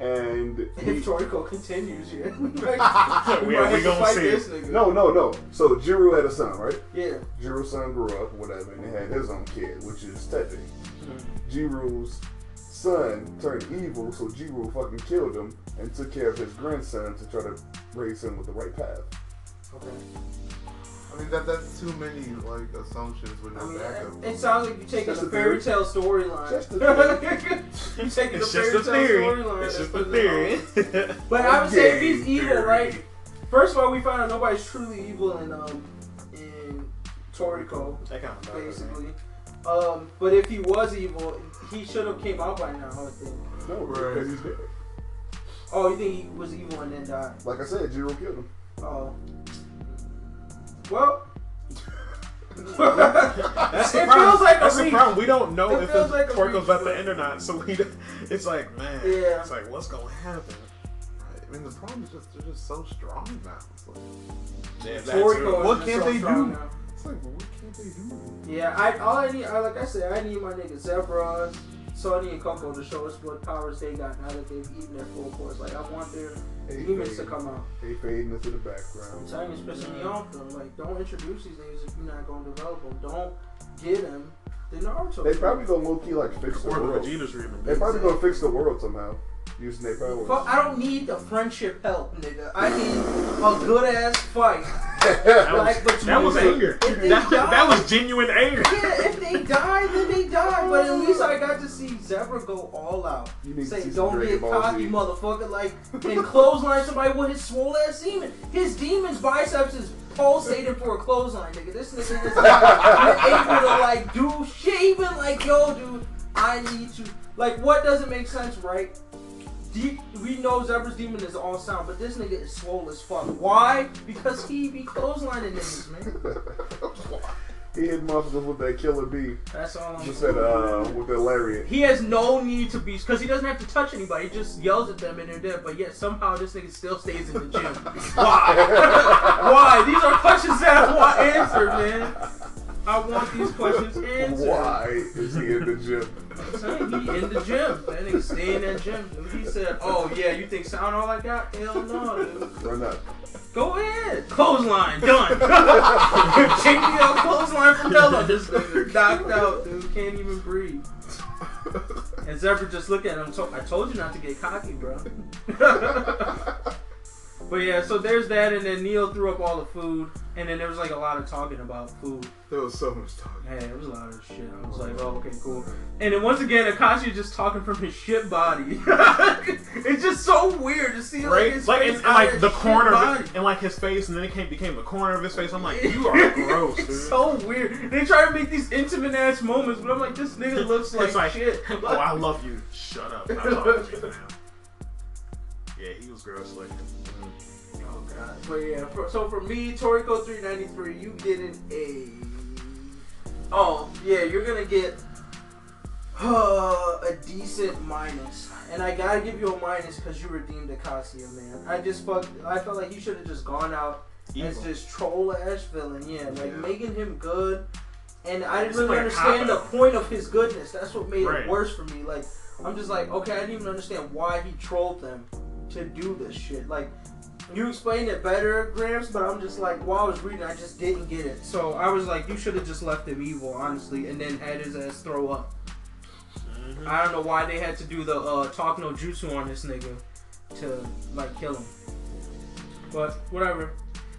and he, If Toriko continues, yeah. we might, Yeah, we we might have to gonna fight see this nigga. no no no. So Jiro had a son, right? Yeah. Jiro's son grew up, whatever, and he had his own kid, which is Tete. Mm-hmm. Jiro's son turned evil, so Jiro fucking killed him and took care of his grandson to try to raise him with the right path. Okay. I mean, that that's too many like assumptions with I no mean, backup. it, it sounds like you're taking Just a a fairy tale storyline. Just a you're taking It's a fairy just a tale theory. storyline. It's just a putting it theory. on. But I would say if he's Okay, evil, theory. right? First of all, we found out nobody's truly evil in um in Toriko, That kind of basically. Um, but if he was evil, he should have came out by now. I would think. No, Right. Because he's dead. Oh, you think he was evil and then died? Like I said, Jiro killed him. Oh. Well. That's the It problem. feels like a That's the problem. We don't know It if feels the like a Toriko's reach, about to but- end or not. So we, it's like, man, Yeah. it's like, what's gonna happen? I mean, the problem is just they're just so strong now. It's like, Yeah, Toriko is What can't so they do? now. it's like, well, what can't they do? Yeah, I all I need, I, like I said, I need my nigga Zebra, Sunny, and Coco to show us what powers they got now that they've eaten their full course. Like I want their They demons to come out. they fading into the background. I'm background. telling you, it's pissing me off though. Like don't introduce these niggas if you're not gonna develop them. Don't get them the Naruto. They probably gonna low key like fix the Or the world. Vegeta's remake. They probably gonna fix the world somehow using their powers. Fuck, I don't need the friendship help, nigga. I need a good ass fight. That was, Like that was anger. That, die- that was genuine anger. Yeah, if they die, then they die. But at least I got to see Zebra go all out. You need to Say, see some don't Dragon get Ball cocky, motherfucker. Like, and clothesline somebody with his swole ass demon. His demon's biceps is pulsating for a clothesline, nigga. This nigga is like, able to, like, do shit. Even like, yo, dude, I need to. Like, what doesn't make sense, right? Deep, we know Zebra's demon is all sound, but this nigga is swole as fuck. Why? Because he be clotheslining niggas, man. He hit monsters with that killer bee. That's all I'm Just saying. said uh with the lariat. He has no need to be because he doesn't have to touch anybody. He just yells at them and they're dead. But yet somehow this nigga still stays in the gym. Why? Why? These are questions that I want answered, man. I want these questions answered. Why is he in the gym? I'm saying he in the gym. That nigga stay in that gym. He said, "Oh yeah, you think sound all like that? Hell no, dude. Run up. Go ahead. Clothesline done. Take me out clothesline from Bella. This nigga knocked out, dude. Can't even breathe." And Zebra just looked at him. I told you not to get cocky, bro. but yeah, so there's that, and then Neo threw up all the food, and then there was like a lot of talking about food. There was so much talking. Yeah, it was a lot of shit. I was like, oh, okay, cool. And then once again, Akashi just talking from his shit body. it's just so weird to see like Right? his Like, face and, and like the corner of body. it, and like his face, and then it came, became the corner of his face. I'm like, you are gross, dude. It's so weird. They try to make these intimate ass moments, but I'm like, this nigga looks like, It's like, shit. oh, I love you. Shut up. Yeah, he was gross looking. Oh god. But yeah, for, so for me, Toriko 393, you getting a. Oh yeah, you're gonna get uh, a decent minus, and I gotta give you a minus because you redeemed Acacia, man. I just fuck. I felt like you should have just gone out as Evil. just troll ass villain, yeah, like Yeah. making him good. And I didn't really understand the point of his goodness. That's what made Right. it worse for me. Like I'm just like, okay, I didn't even understand why he trolled them to do this shit. Like you explained it better, Gramps, but I'm just like, while I was reading, I just didn't get it. So I was like, you should have just left him evil, honestly, and then had his ass throw up. Mhm. I don't know why they had to do the uh, talk no jutsu on this nigga to like kill him. But whatever.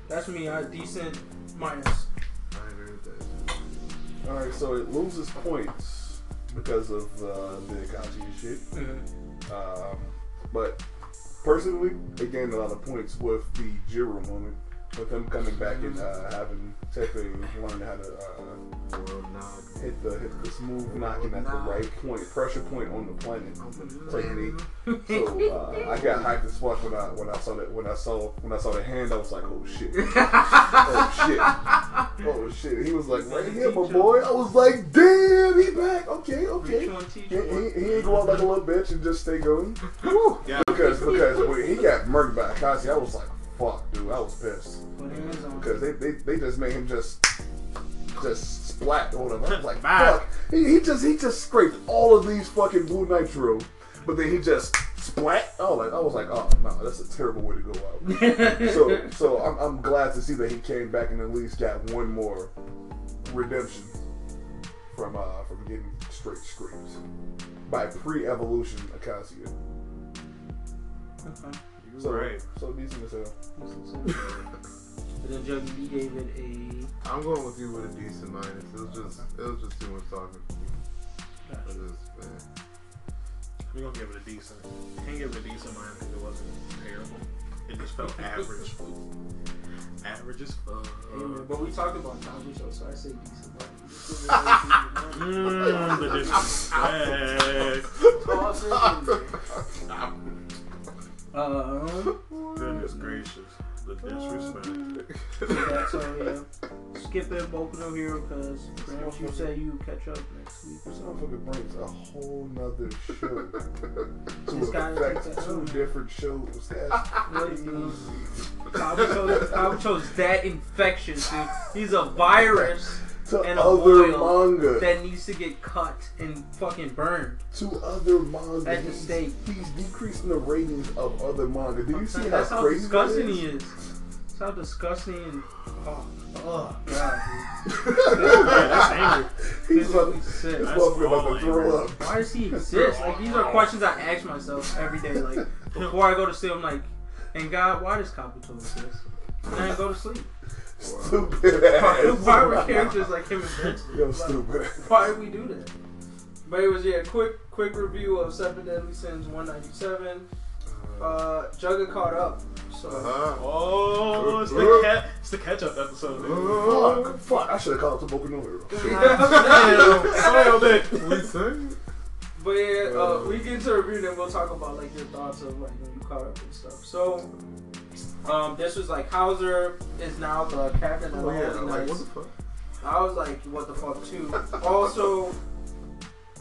That's me. I decent minus. I agree with that. All right, so it loses points because of uh, the Akachi shit. Mhm. Um, but personally, it gained a lot of points with the Jiro moment, with him coming back and uh, having Teppei learn how to uh, hit the hit the smooth knocking at the right point, pressure point on the planet technique. So uh, I got hyped as fuck when I when I saw that when I saw when I saw the hand. I was like, oh shit, oh shit, oh shit. He was like, right here, my boy. I was like, damn, he back. Okay, okay. Reach one, teach He, one. he, he ain't go out like a little bitch and just stay going. Yeah. Because because when he got murked by Akashi, I was like, fuck, dude, I was pissed on. because they, they they just made him just just splat or whatever. I was like, fuck. He, he just he just scraped all of these fucking blue nitro, but then he just splat. Oh, like I was like, oh no, that's a terrible way to go out. so so I'm, I'm glad to see that he came back and at least got one more redemption from uh from getting straight screams by pre-evolution Acacia. Okay. So Right. so decent as hell. But then Juggy B gave it a. I'm going with you with a decent minus. It was just it was just too much talking for me. I just, man. We're gonna give it a decent. Can't give it a decent mine because it wasn't terrible. It just felt average. average as fuck. Hey, but we talked about Tommy Show, so I say decent. Mm, the disrespect. Um, Goodness gracious. The disrespect. yeah, so yeah, skip it, Boku Hero, because perhaps you say you catch up next week or This something. motherfucker brings a whole nother show This to guy affect takes two show. different shows. That's What, crazy. Kabuto, Kabuto's that infectious, dude. He's a virus To and a other oil manga, that needs to get cut and fucking burned. to other manga, At the he's, stake. he's decreasing the ratings of other manga. Do you see how That's how crazy disgusting that he is? is. That's how disgusting and oh, oh god, Yeah, that's angry. He's about, Physically he's sick. That's about all to throw up. Why does he exist? Like these are questions I ask myself every day. Like before I go to sleep, I'm like, and God, why does Kabuto exist? And then I go to sleep. Stupid Why, ass. why were characters like him invented? Yo, Like, stupid. Why did we do that? But it was yeah, quick quick review of Seven Deadly Sins 197. Uh, Jugga caught up. So Uh-huh. Oh, it's the cat. It's the catch-up episode. Dude. Fuck, fuck. I should have called it to Boku no Hero. Damn, it. But yeah, uh, we get into review, then we'll talk about like your thoughts of like when you caught up and stuff. So, um, this was like Howzer is now the captain of Oh the yeah, like, Knights. what the fuck? I was like, what the fuck too. Also,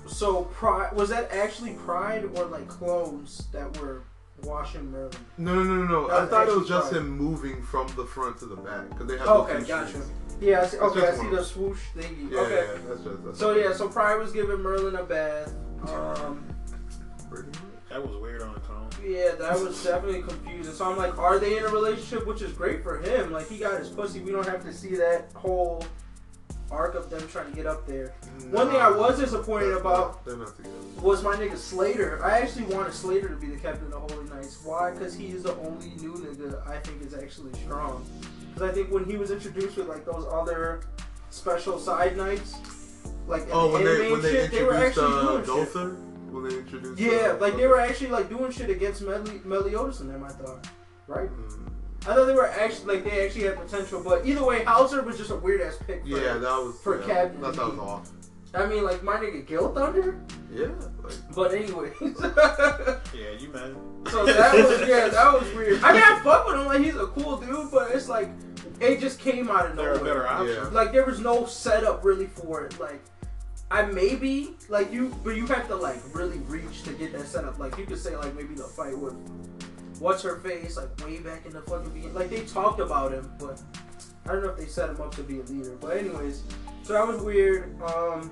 so Pride was that actually Pride or like clones that were washing Merlin? No, no, no, no. That I thought it was just fine. him moving from the front to the back because they have Okay, gotcha. streets. Yeah, I see, okay, I see the swoosh thingy. Yeah, okay. yeah, that's just that's So yeah, so Pride was giving Merlin a bath. Um, pretty much. That was weird on its own. Yeah, that was definitely confusing. So I'm like, are they in a relationship? Which is great for him. Like he got his pussy. We don't have to see that whole arc of them trying to get up there. One thing I was disappointed They're about They're not together. was my nigga Slader. I actually wanted Slader to be the captain of the Holy Knights. Why? Because he is the only new nigga I think is actually strong. Because I think when he was introduced with like those other special side knights, like in Oh, the when anime they when and they shit, they were introduced actually uh, doing shit. Dother, when they introduced Yeah, like they were actually like doing shit against Meli- Meliodas and them. I thought, right? Mm, I thought they were actually like they actually had potential, but either way, Howzer was just a weird ass pick. For Yeah, that was for yeah, Captain That, that was Lee. off. I mean, like my nigga Gilthunder, Yeah, like but anyways. Yeah, you man. so that was yeah, that was weird. I mean, I fuck with him like he's a cool dude, but it's like it just came out of nowhere. There are nowhere. better options. Yeah. Like there was no setup really for it. Like I maybe like you, but you have to like really reach to get that setup. Like you could say like maybe the fight with what's her face like way back in the fucking beginning. Like they talked about him, but I don't know if they set him up to be a leader. But anyways, so that was weird. Um,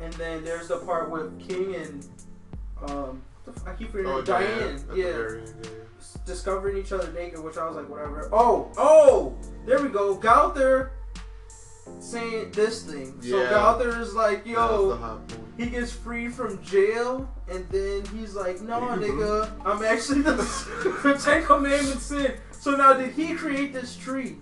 and then there's the part with King and um, I keep forgetting oh Diane. the Yeah very end, yeah, yeah. discovering each other naked, which I was like, whatever. Oh, oh, there we go. Gowther saying this thing. So Yeah. Gowther is like, That was the yo, he gets free from jail, and then he's like, no, Mhm. nigga, I'm actually the, the Ten Commandments sin. So now, did he create this tree?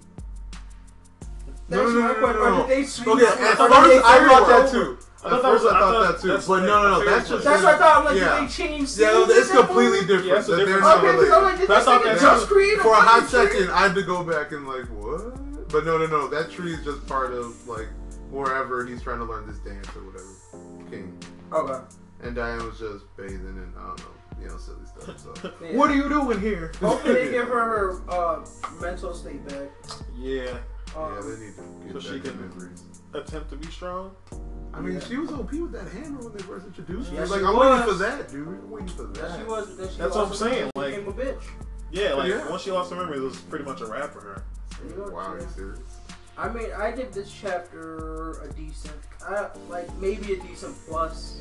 No, no, no, my no, question. no, Or no. did they sweep Okay, it? at Or first I thought it that too. I At thought that first I I thought thought that too. that's But no, no, no. I That's just That's what I thought. I'm like, Yeah. did they change Yeah, scenes it's completely different. Yeah, it's a different not Okay, because I'm related. like, did That's that all nigga just create a For a hot second, I had to go back and like, what? But no, no, no. That tree is just part of like wherever he's trying to learn this dance or whatever. King. Okay. And Diane was just bathing and I don't know, you know, silly stuff. So Yeah. What are you doing here? Hopefully they give her her uh, mental state back. Yeah, Um, yeah, they need to get So she back in can- memories. attempt to be strong. I mean, Yeah. she was OP with that hammer when they first introduced her. Yeah, like, she I'm waiting for that, dude. I'm waiting for yeah, that. she was, she That's what I'm saying, like- became a bitch. Yeah, like Yeah. once she lost her memory, it was pretty much a wrap for her. Wow, are you serious? I mean, I give this chapter a decent, I, like maybe a decent plus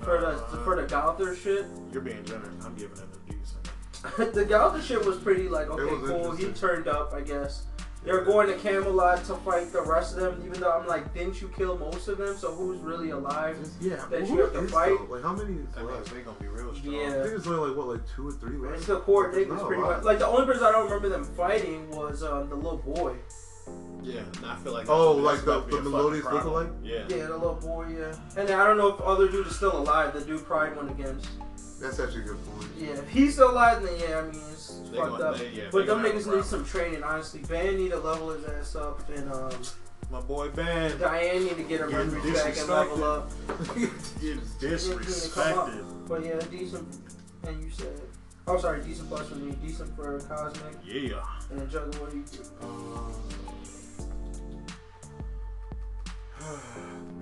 for the uh-huh. for the Gowther shit. You're being generous. I'm giving it a decent. the Gowther shit was pretty like okay, cool. He turned up, I guess. They're going to Camelot to fight the rest of them, even though I'm like, didn't you kill most of them? So who's really alive? Yeah, That you have to fight? though? Like, how many is That means left? they gonna be real strong. I think it's only like what, like two or three left. It's the core niggas Not pretty much. Like the only person I don't remember them fighting was um, the little boy. Yeah, and I feel like. Oh, like the- about to be the Meliodas problem. lookalike? Yeah. Yeah, the little boy. Yeah, and I don't know if other dude is still alive. The dude Pride went against. That's actually a good point. Yeah, if he's still alive, then yeah, I mean it's They fucked gonna- up. they- yeah, but them gonna have a niggas need some training. Honestly, Ban need to level his ass up, and um, My boy Ben. Diane need to get her memories back and level up. Gets disrespected. But yeah, decent. And you said, oh sorry, decent plus for me, decent for Cosmic, Yeah. and then Jugga. What do you? Um,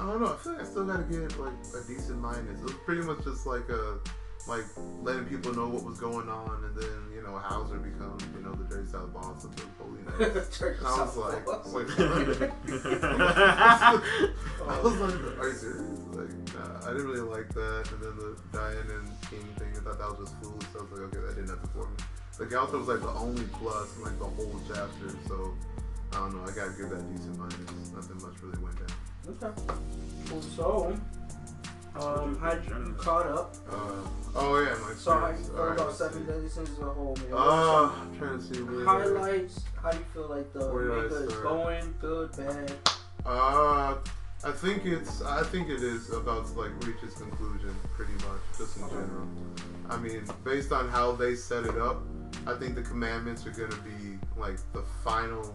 I don't know. I feel like I still gotta get like a decent minus. It was pretty much just like a like letting people know what was going on, and then you know Howzer becomes you know the Dirty South boss of the Holy Knights. And I was South like, Boss. wait, oh. I was like, are you serious? Like, nah, I didn't really like that. And then the Diane and King thing, I thought that was just foolish. So I was like, okay, that didn't have to for me. The Gowther was like the only plus in like the whole chapter. So I don't know. I gotta give that decent minus. Nothing much really went down. Okay. Cool. So, um, how you caught up? Uh, oh yeah, my So how you experience. feel Alright, about let's Seven see. Deadly Sins as a whole, man? Uh, I'm trying to see Some where. highlights. How do you feel like the Where do manga is going? Good, bad? Uh, I think it's. I think it is about to like reach its conclusion, pretty much, just in general. I mean, based on how they set it up, I think the commandments are gonna be like the final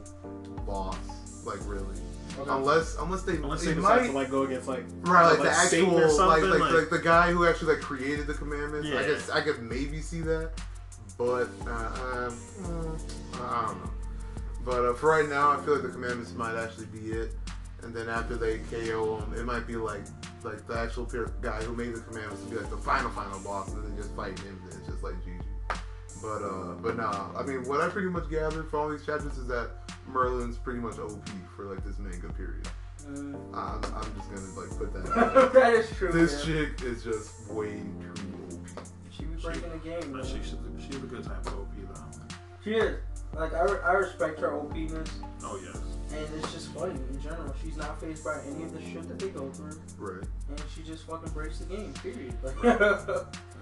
boss, like really. Unless, unless they, Unless they they decide might, to like go against like right, like, like the actual, or like, like, like- like the guy who actually like created the commandments. Yeah. I guess I could maybe see that, but uh, um, mm, I don't know. But uh, for right now, I feel like the commandments might actually be it. And then after they KO him, it might be like like the actual pure guy who made the commandments to be like the final final boss, and then just fighting him. And it's just like GG. But uh, but nah. I mean, what I pretty much gathered from all these chapters is that Merlin's pretty much OP for like this manga period. Mm. I'm, I'm just gonna like put that. out there. that is true. this yeah. chick is just way too OP. She was breaking the game. But Man. she, she's, a, she's a good type of OP though. She is. Like I, re- I respect her OPness, Oh yes. and it's just funny in general. She's not phased by any of the shit that they go through, Right. and she just fucking breaks the game. Period. Like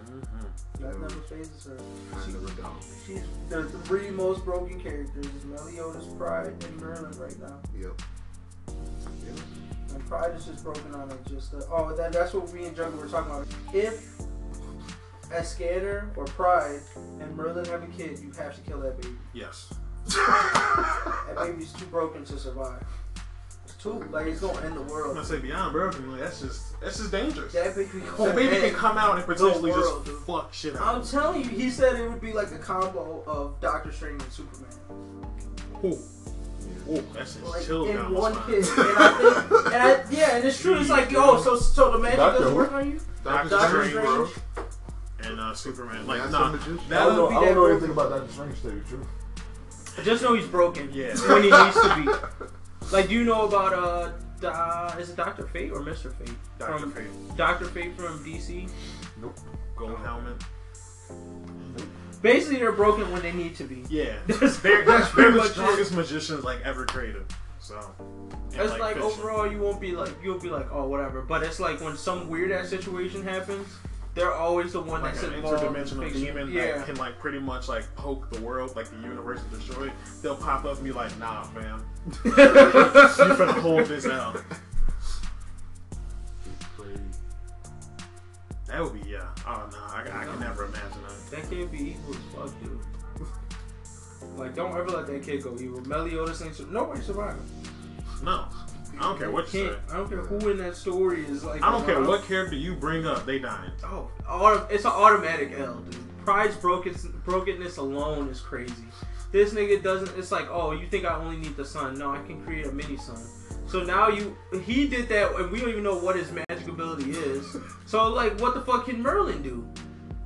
Mm-hmm. That never phases her. I She, never don't. she's the three most broken characters is Meliodas, Pride, and Merlin right now. Yep. And Pride is just broken on it. Just uh, oh, that, that's what we and Jugga were talking about. If Escanor or Pride and Merlin have a kid, you have to kill that baby. Yes. That baby's too broken to survive. It's too like it's gonna end the world. I'm gonna say beyond broken. Like, that's just that's just dangerous. That baby gonna That baby can come out and potentially world, just dude. fuck shit out. I'm telling you, he said it would be like a combo of Doctor Strange and Superman. Ooh, ooh, that's just Like chills in down one spine. kid. And I think and I yeah, and it's true, it's like, yo, so so the magic Doctor doesn't work on you? Doctor Doctor Strange, bro. And uh, Superman. Like, That's nah, a magician. I that don't know, would I don't know anything about Doctor Strange, to tell you the truth. Just know he's broken. Yeah. When he needs to be. Like do you know about uh uh, is it Doctor Fate or Mister Fate? Doctor From- Fate, Doctor Fate from DC. Nope. Gold helmet. Basically, they're broken when they need to be. Yeah, That's- they're, that's they're pretty the much it. strongest magicians like ever created. So, It's like, fiction. overall, you won't be like you'll be like oh whatever. But it's like when some weird ass situation happens, they're always the one like that's an interdimensional demon Yeah. that can like pretty much like poke the world, like the universe and destroy it. They'll pop up and be like, "Nah, fam, you finna hold this out." That would be yeah. Oh no, I, I can never imagine that. That kid be evil as fuck, dude. Like, don't ever let that kid go evil. Meliodas ain't sur- nobody survived. No, I don't care what you say. I don't care who in that story is like. I don't care uh, what character you bring up, they dying. Oh, it's an automatic L, dude. Pride's broken, brokenness alone is crazy. This nigga doesn't. It's like, oh, you think I only need the sun? No, I can create a mini sun. So now you, he did that, and we don't even know what his magic ability is. So like, what the fuck can Merlin do?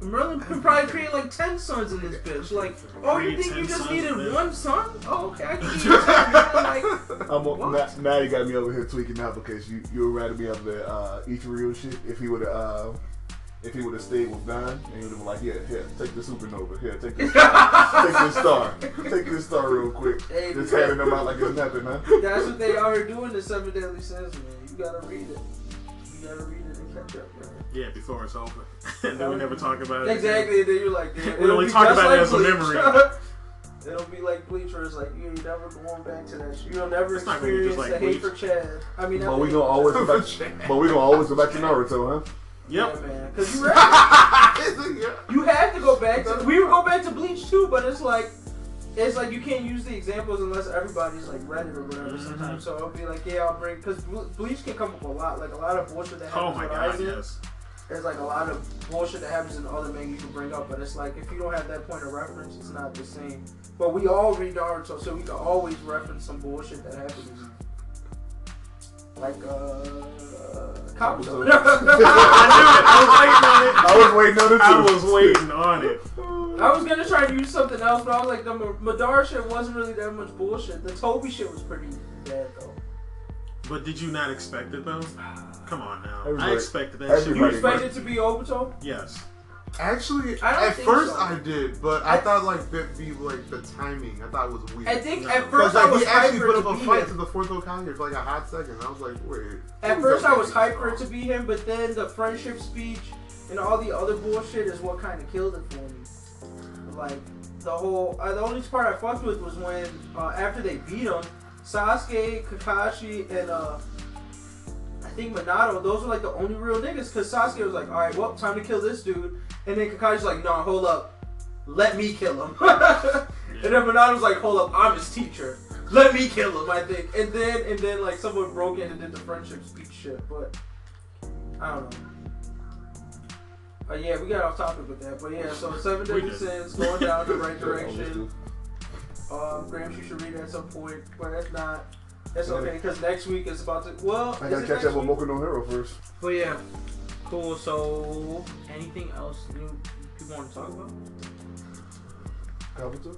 Merlin can probably create like ten suns in this bitch. Like, oh, you think you just needed one sun? Oh, okay, I can give you ten. man. Like, I'm What? a, Matt, Maddie got me over here tweaking out because you you would rather be able to uh, eat real shit if he would have uh, if he would have stayed with Don and he would have been like, yeah, here, take the supernova, here, take this, take this star, take this star real quick, Hey, just man. handing them out like it's nothing, huh? That's what they are doing. The seven deadly sins, man. You gotta read it. You gotta read it and catch up, man. Yeah, before it's over, and then we never talk about it. Exactly, and then you're like, damn, We only talk just about it like as a memory. It'll be like Bleach, where it's like you ain't never going back to that shit. You'll never It's not gonna experience just the like hate for Chad. I mean, But we gonna always go back, but we gonna always go back to Naruto, huh? Yep. Yeah, man. Because you have, you have to go back to. We would go back to Bleach too, but it's like. It's like you can't use the examples unless everybody's like read it or whatever. Mm-hmm. Sometimes, so I'll be like, yeah, I'll bring because Bleach can come up a lot, like a lot of bullshit that happens. Oh happens my god, yes. There's like a lot of bullshit that happens in other manga you can bring up, but it's like if you don't have that point of reference, it's not the same. But we all read Naruto, so we can always reference some bullshit that happens. Like uh, Kabuto. I knew it, I was waiting on it. I was waiting on it. I was waiting on it. I was gonna try to use something else, but I was like, the Madara shit wasn't really that much bullshit. The Tobi shit was pretty bad though. But did you not expect it though? Come on now. I expected that shit. You expected it to be Obito? Yes. Actually, I don't at think first so. I did, but I, thought like that be like the timing. I thought it was weird. I think No. at Because first I like was he actually hyper put to up a be fight him. to the fourth Hokage for like a hot second. I was like, wait. At first, I was with hyped this for it song? to be him, but then the friendship speech and all the other bullshit is what kind of killed it for me. Like the whole, uh, the only part I fucked with was when uh, after they beat him, Sasuke, Kakashi, and uh, I think Minato. Those were like the only real niggas. Cause Sasuke was like, all right, well, time to kill this dude, and then Kakashi's like, no, hold up, let me kill him. And then Minato's like, hold up, I'm his teacher. Let me kill him, I think. And then and then like someone broke in and did the friendship speech shit, but I don't know. Uh, yeah, we got off topic with that, but yeah. So seven deadly sins going down the right direction. Um, Grams, you should read it at some point, but that's not. That's okay because next week is about to. Well, I gotta catch up with? Boku no Hero first. But yeah, cool. So anything else you people want to talk about? Kabuto?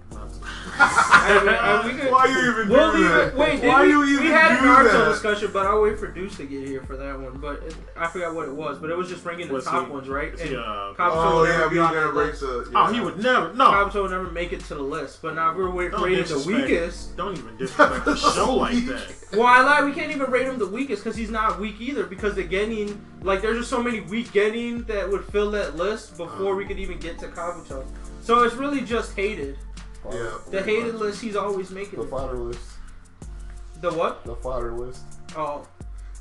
I mean, we could- Why are you even We'll do leave that? Wait, Why we, you we had a do Naruto that? discussion, but I'll wait for Deuce to get here for that one. But it, I forgot what it was, but it was just ranking the Was top he- ones, right? Is And he, uh, Kabuto Oh yeah, never we be were on gonna that rate list. the. Oh, he would never. No. Kabuto would never make it to the list. But now we're wait, Don't rating the weakest. Don't even disrespect the show like that. Well, I lie. We can't even rate him the weakest because he's not weak either. Because the Genin, like, there's just so many weak Genin that would fill that list before we could even get to Kabuto. So it's really just hated. Yeah. The hated list, he's always making The it. fodder list. The what? The fodder list. Oh.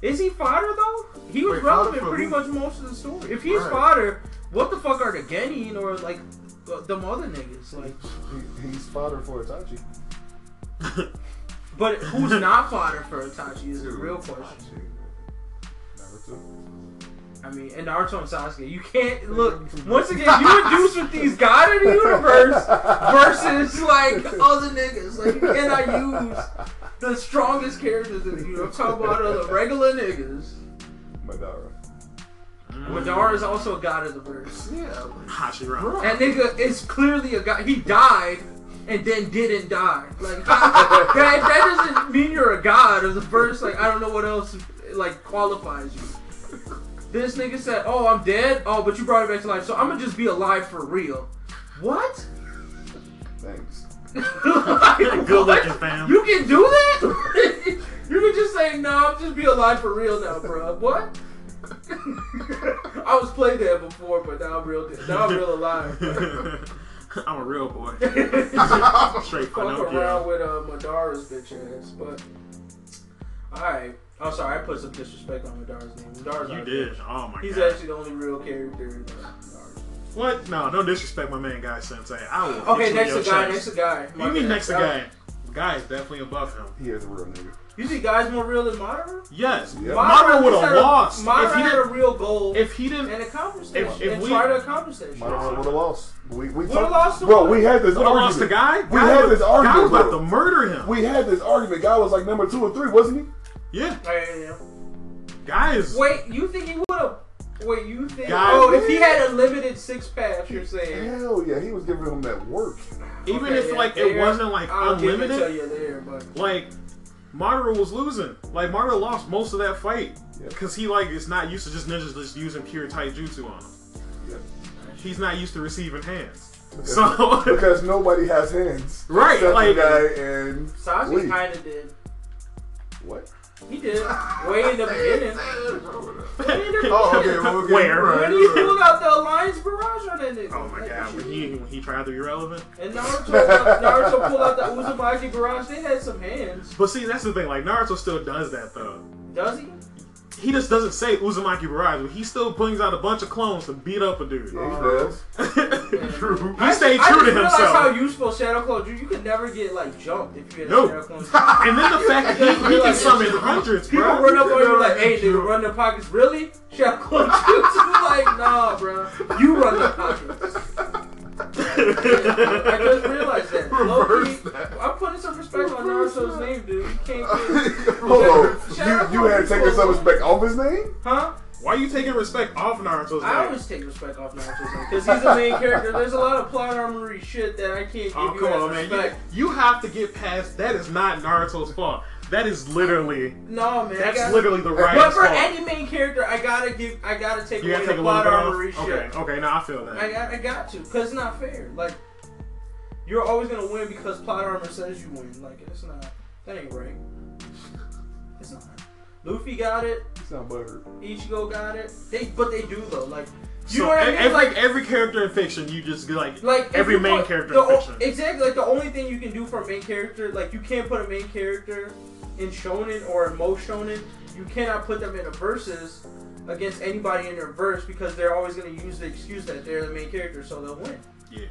Is he fodder though? He was Wait, relevant pretty who? much most of the story. If he's Right. fodder, what the fuck are the Genin or like the them other niggas? Like, He, he's fodder for Itachi. but who's not fodder for Itachi is the real question. Naruto. I mean, and Naruto and Sasuke, you can't look. Once again, you induce with these God of the universe versus like other niggas. Like you cannot use the strongest characters in the universe. I'm talking about other regular niggas. Madara. Mm. Madara is also a god of the verse. Yeah. Hashirama. That nigga is clearly a god. He died and then didn't die. Like that, that doesn't mean you're a god of the verse. Like I don't know what else like qualifies you. This nigga said, "Oh, I'm dead. Oh, but you brought it back to life, so I'm gonna just be alive for real." What? Thanks. Good looking, fam. You can do that? you can just say, no, I'm just be alive for real now, bro. What? I was played that before, but now I'm real. Now I'm real alive. I'm a real boy. Straight Fuck around Pinocchio. with uh, Madara's bitch ass, but alright. I'm sorry, I put some disrespect on Madara's name. Madara's You not did. bitch. Oh my He's god. actually the only real character in Naruto. What? No, don't disrespect my man, Guy Sensei. I will. Okay, next in to guy, next to guy. What My do you mean bad. next to guy? Guy is definitely above him. He is a real nigga. You think guy's more real than Madara? Yes. Yeah. Madara would have lost Madara if he had a real goal If he didn't. and accomplished if- it, if and we- tried to accomplish that shit. Madara would have lost. We we Would've lost to bro. what? We had this Would have lost to argument. Guy. We Guy had was- this argument, Guy was about bro. to murder him. We had this argument. Guy was like number two or three, wasn't he? Yeah. Yeah, yeah, yeah. Guy. Wait, you think he would have? Wait, you think? Guy- oh, if he had a limited six pack, you're saying? Hell yeah, he was giving him that work. Even Okay, if yeah, like there. it wasn't like I'll give it to unlimited, you there, but like Madara was losing. Like Madara lost most of that fight Yep. because he like is not used to just ninjas just using pure taijutsu on him. Yep. He's not used to receiving hands. Because, So because nobody has hands. Right, Except like- the guy and Sasuke kind of did. What? He did way in the beginning. Way in the Oh, okay. beginning. Well, okay, Where? right, When he pulled out the Lion's Barrage on that nigga. Oh my Like, god, when he when he tried to be relevant. And Naruto, Naruto pulled out the Uzumaki Barrage. They had some hands. But see, that's the thing. Like Naruto still does that though. Does he? He just doesn't say Uzumaki Barrage, but he still brings out a bunch of clones to beat up a dude. Yeah, he does. True. he stayed I true just to realized how himself. useful Shadow Clone. You, you could never get like jumped if you had No. a Shadow Clone. And then the fact that he, he can summon hundreds, People bro. run up on you like, "Hey, get dude, run the pockets." Really? Shadow Clone Jutsu? Like, nah, bro. You run the pockets. I just realized that. Low-key, that. I'm putting some respect on Naruto's name, dude. You can't get, Hold on. Shadow You, you had taken some respect off his name? huh? Why are you taking respect off Naruto's name? I name? always take respect off Naruto's name because he's the main character. There's a lot of plot armory shit that I can't give Oh you come as on, man! respect. You, you have to get past. That is not Naruto's fault. That is literally. No, man. I That's gotta- literally the right But for fault. any main character, I gotta give, I gotta take you away gotta the take a little plot bit armory off. shit. Okay, okay, now I feel that. I got, I got to, cause it's not fair. Like, you're always gonna win because plot armor says you win. Like, it's not. That ain't right. It's not. Luffy got it. He's not butthurt. Ichigo got it. They, but they do though. Like, you so know what I mean? every like, every character in fiction, you just get like like every main put- character the in fiction. Exactly. Like the only thing you can do for a main character, like you can't put a main character in shonen or in most shonen. You cannot put them in a versus against anybody in their verse because they're always going to use the excuse that they're the main character, so they'll win. yeah.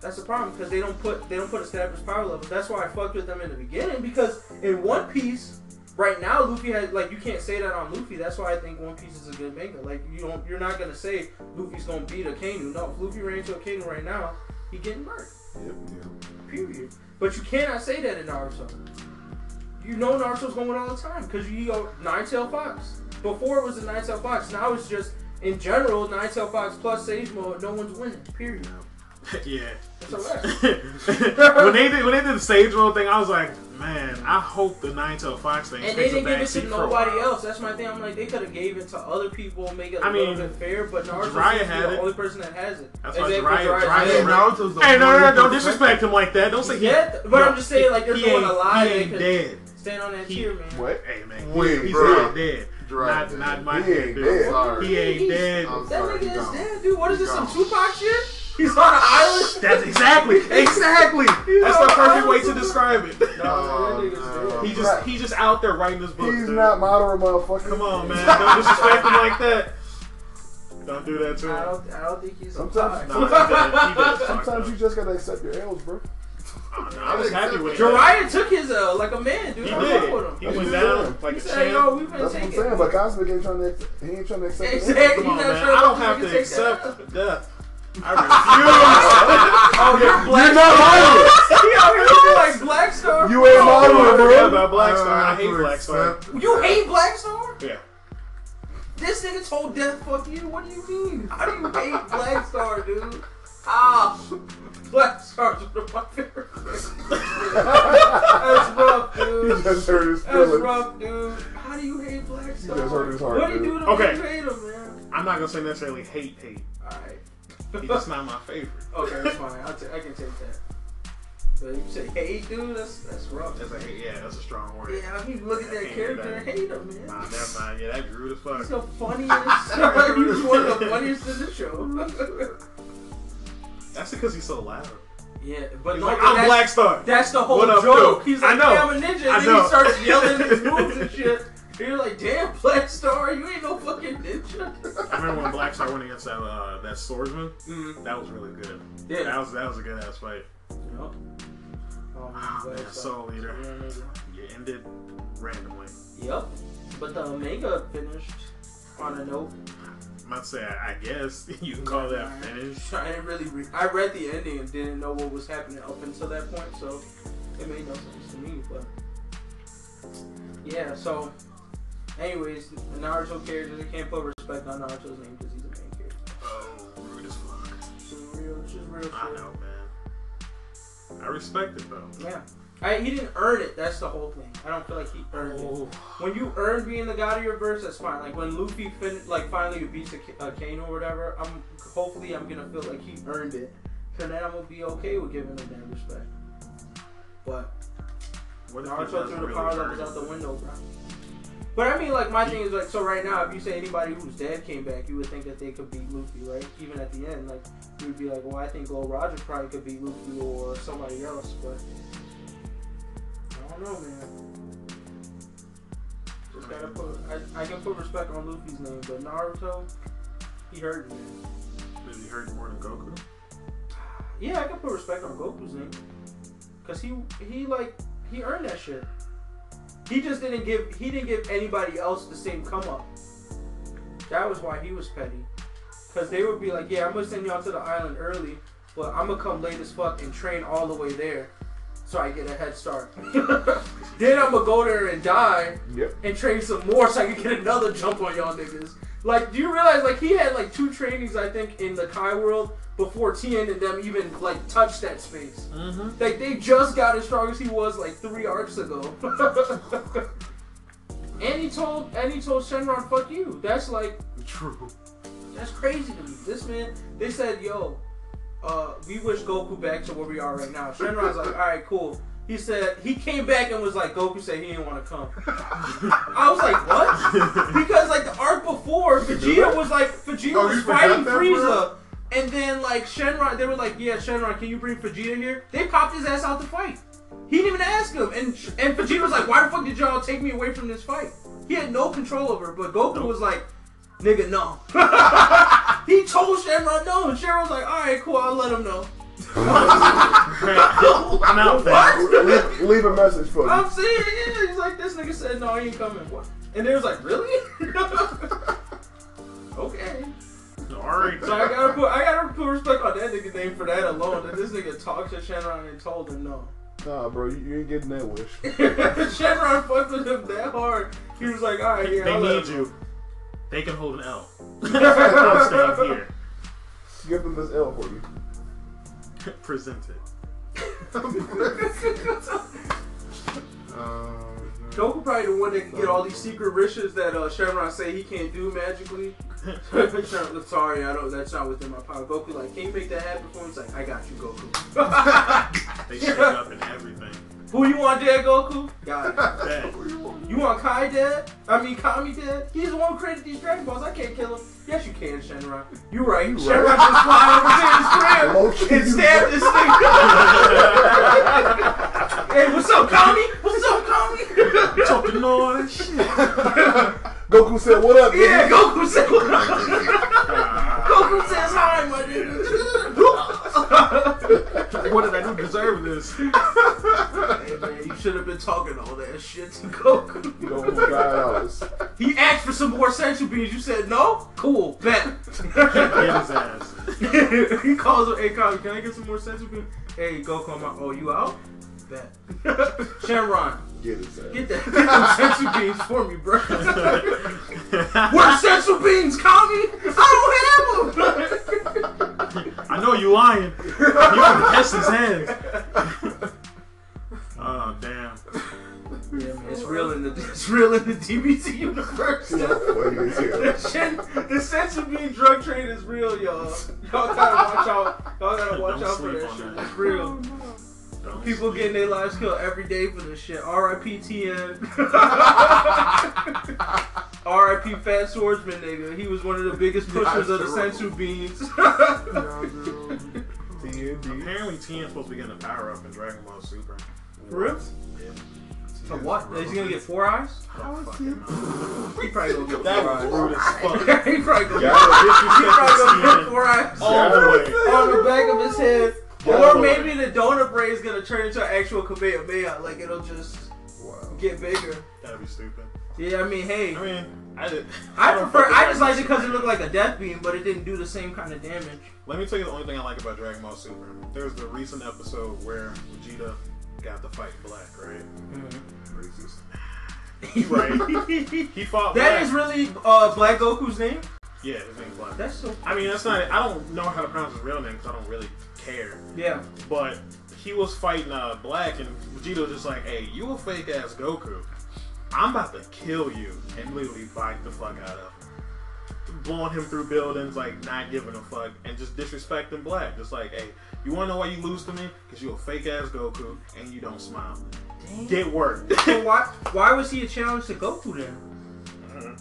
That's the problem because they don't put they don't put established power levels. That's why I fucked with them in the beginning because in One Piece, right now Luffy has like you can't say that on Luffy. That's why I think One Piece is a good manga. Like you don't you're not gonna say Luffy's gonna beat a Kano. No, if Luffy ran into a Kano right now, he getting murked. Yep. Period. But you cannot say that in Naruto. You know Naruto's going all the time because you uh, go Nine Tail Fox. Before it was the Nine Tail Fox. Now it's just in general Nine Tail Fox plus Sage Mode. No one's winning. Period. yeah. That's a when they did when they did the Sage Mode thing, I was like, man, I hope the Nine Tail Fox thing. And they didn't give it to nobody else. That's my thing. I'm like, they could have gave it to other people, make it a I little bit fair. But Naruto Jiraiya seems to be had the it. only person that has it. That's why Exactly, Jiraiya- Jiraiya's Jiraiya- had Hey, it. Naruto's the Hey, no, no, no, one don't disrespect him like that. Don't say he. Yeah, but no, I'm just saying, like, there's he no one ain't- alive He ain't dead. Stand on that He- tier, man. What? Hey man, Wait, he's bro. not dead. Not, dead. not my He dead ain't dude. dead. Sorry. He ain't dead. I'm That nigga is dead, dude. What is this? Some Tupac shit? He's on an island. That's exactly, exactly. That's the perfect way to describe it. No, Oh, that nigga's no. dead. He just, he just out there writing his book. He's dude. not Madara, motherfucker. Come on, man. Don't disrespect him like that. Don't do that to I him. don't, I don't think he's Sometimes- No, he does. He does. Fuck Sometimes you up. just gotta accept your L's, bro. Oh, no, I was happy with it. Jiraiya took his L like a man, dude. He I fuck with did. him. He That's went what down I'm like He a said, "Yo, champ. we've That's what I'm saying. But Cosmic ain't trying to. He ain't trying to accept. Exactly. It. Come on, man. I don't have to can take that. accept death. I Oh, you're black. You're not Madara. He out here like Black Star. You ain't refuse. Madara, I bro. forgot about Black Star. I hate to Black Star. You hate Black Star? Yeah. This nigga told Death, fuck you. What do you mean? How do you hate Black Star, dude? Ah, Black Star's one of my favorite. That's rough, He dude. just hurt his That's rough, dude. How do you hate Black Star? just hurt his heart, What do you do to Okay. you hate him, man? I'm not gonna say necessarily hate hate. Alright. He's not my favorite. Okay, that's fine. I'll ta- I can take that. But you say hate, dude. That's that's rough. That's a hate, yeah, that's a strong word. Yeah, I mean, look at that character that. and hate him, man. Nah, never mind. Yeah, that rude as fuck. He's the funniest. He's one of the funniest in the show. That's because he's so loud. yeah, but He's no, like, I'm Black Star. That's the whole What up, joke. though? He's like, I know. "Hey, I'm a ninja," and then he starts yelling his moves and shit. And you're like, "Damn, Black Star, you ain't no fucking ninja." I remember when Black Star went against that uh, that swordsman. Mm. That was really good. Yeah. That was that was a good ass fight. Yep. Oh, Ah, Black man, Star. Soul Eater. You ended randomly. Yep. But the manga finished on a note. I'm about to say, I, I guess you can call that finished. I didn't really. Re- I read the ending and didn't know what was happening up until that point, so it made no sense to me. But yeah, so anyways, Naruto characters, I can't put respect on Naruto's name because he's a main character. Oh, rude as fuck. So real, just real I shit. know, man. I respect it though. Yeah. I, he didn't earn it. That's the whole thing. I don't feel like he earned it. Oh, When you earn being the god of your verse, that's fine. Like when Luffy fin- like finally beats a, a Kano or whatever, I'm hopefully I'm gonna feel like he earned it. So then I'm gonna be okay with giving him that respect. But what Naruto threw the really power levels out the window, bro. But I mean, like my thing is like, so right now, if you say anybody whose dad came back, you would think that they could beat Luffy, right? Even at the end, like you would be like, well, I think Gold Roger probably could beat Luffy or somebody else, but know, man. Just gotta put, I, I can put respect on Luffy's name, but Naruto, he hurt me. Does he hurt more than Goku? Yeah, I can put respect on Goku's name, cause he he like he earned that shit. He just didn't give he didn't give anybody else the same come up. That was why he was petty, cause they would be like, yeah, I'm gonna send y'all to the island early, but I'm gonna come late as fuck and train all the way there, so I get a head start. then I'm gonna go there and die Yep. and train some more so I can get another jump on y'all niggas. Like, do you realize like he had like two trainings I think in the Kai world before Tien and them even like touched that space. Mm-hmm. Like they just got as strong as he was like three arcs ago. and he told and he told Shenron, "Fuck you." That's like True. that's crazy to me. This man, they said, "Yo, uh, we wish Goku back to where we are right now." Shenron's like, "All right, cool." He said he came back and was like, "Goku said he didn't want to come." I was like, "What?" Because like the arc before, Vegeta was like, Vegeta Oh, was fighting Frieza. And then like Shenron, they were like, "Yeah, Shenron, can you bring Vegeta here?" They popped his ass out to fight. He didn't even ask him, and and Vegeta was like, "Why the fuck did y'all take me away from this fight?" He had no control over it, but Goku was like, "Nigga, no." he told Shenron no, and Shenron was like, "All right, cool, I'll let him know." I'm out there. leave, leave a message for him. I'm you. saying, yeah, he's like, this nigga said no, he ain't coming. What? And they was like, really? okay. Alright. So I gotta put I gotta put respect on that nigga name for that alone. That this nigga talked to Shenron and told him no. Nah, bro, you, you ain't getting that wish. Shenron fucked with him that hard. He was like, all right, yeah, They I'll let need him you. They can hold an L. I'm staying here. Give them this L for you. Present it. Um, Goku probably the one that can get all these secret riches that uh, Shenron say he can't do magically. Shenron, sorry, I don't. That's not within my power. Goku like, can you make that happen for me? He's like, I got you, Goku. They shake up and everything. Who you want, dead Goku? Got it. You want Kai dead? I mean Kami dead? He's the one who created these Dragon Balls. I can't kill him. Yes, you can, Shenron. You right. You Shenron right. just fly over to his crib Low-key, and stab this nigga. hey, what's up, Kami? What's up, Kami? Talking all that shit. Goku said, "What up?" yeah, nigga?" Goku said. What up? Goku says hi, my nigga. What did I do deserve this? hey man, you should have been talking all that shit to Goku. You know who got ours. He asked for some more senzu beans. You said no. Cool, bet. Get his ass. he calls him, hey, Kami, can I get some more senzu beans? Hey, Goku, I'm out. Oh, you out? Bet. Shenron, Get his ass. get that, get them senzu beans for me, bro. Where's senzu beans, Kami? I don't have them. I know you lying. You can test his hands. Oh damn. Yeah, man, it's real in the it's real in the DBT universe. You know, what he is here. The, shen, the sensu bean drug trade is real, y'all. Y'all gotta watch out. Y'all gotta watch Don't out for that shit. It's real. Oh, Don't Don't People sleep. getting their lives killed every day for this shit. R.I.P. TN. R.I.P. Fat Swordsman, nigga. He was one of the biggest pushers of the senzu beans. TND. Apparently, Tien's supposed to be getting a power up in Dragon Ball Super. For real? Yeah. So what? Is he gonna get four eyes? I don't fucking know. He probably gonna get That four eyes. rude as fuck. he probably gonna Yeah. he probably gonna get four eyes All the way. on the back of his head. Yeah. Or maybe the donor braid is gonna turn into an actual Kamehameha. Like it'll just Wow. get bigger. That'd be stupid. Yeah, I mean, hey, I mean, I did. I don't prefer. I just Dragon liked it because it looked like a death beam, but it didn't do the same kind of damage. Let me tell you the only thing I like about Dragon Ball Super. There's the recent episode where Vegeta got to fight Black, right? Racist. Right. he fought That Black. is really uh, Black Goku's name. Yeah, his name's Black. That's so. I mean, that's not. I don't know how to pronounce his real name because I don't really care. Yeah. But he was fighting uh, Black, and Vegeta was just like, "Hey, you a fake ass Goku. I'm about to kill you," and literally bite the fuck out of him, blowing him through buildings, like not giving a fuck, and just disrespecting Black. Just like, "Hey, you wanna know why you lose to me? Because you a fake ass Goku and you don't smile. Damn. Get work." So why why was he a challenge to Goku then? Uh,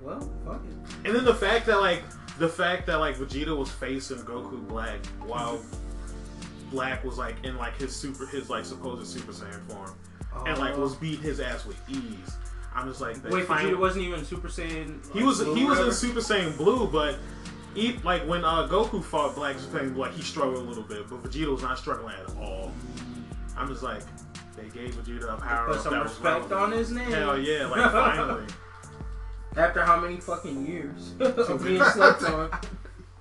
Well, fuck it. And then the fact that like the fact that like Vegeta was facing Goku Black while Black was like in like his super his like supposed Super Saiyan form and like was beating his ass with ease. I'm just like they Wait, finally- Vegeta wasn't even Super Saiyan. he was blue he was in? Super Saiyan Blue, but he, like when uh, Goku fought Black Super Saiyan Blue, like he struggled a little bit, but Vegeta was not struggling at all. I'm just like they gave Vegeta a power Put up some that was respect on his name. Hell yeah! Like finally, After how many fucking years of being slept on?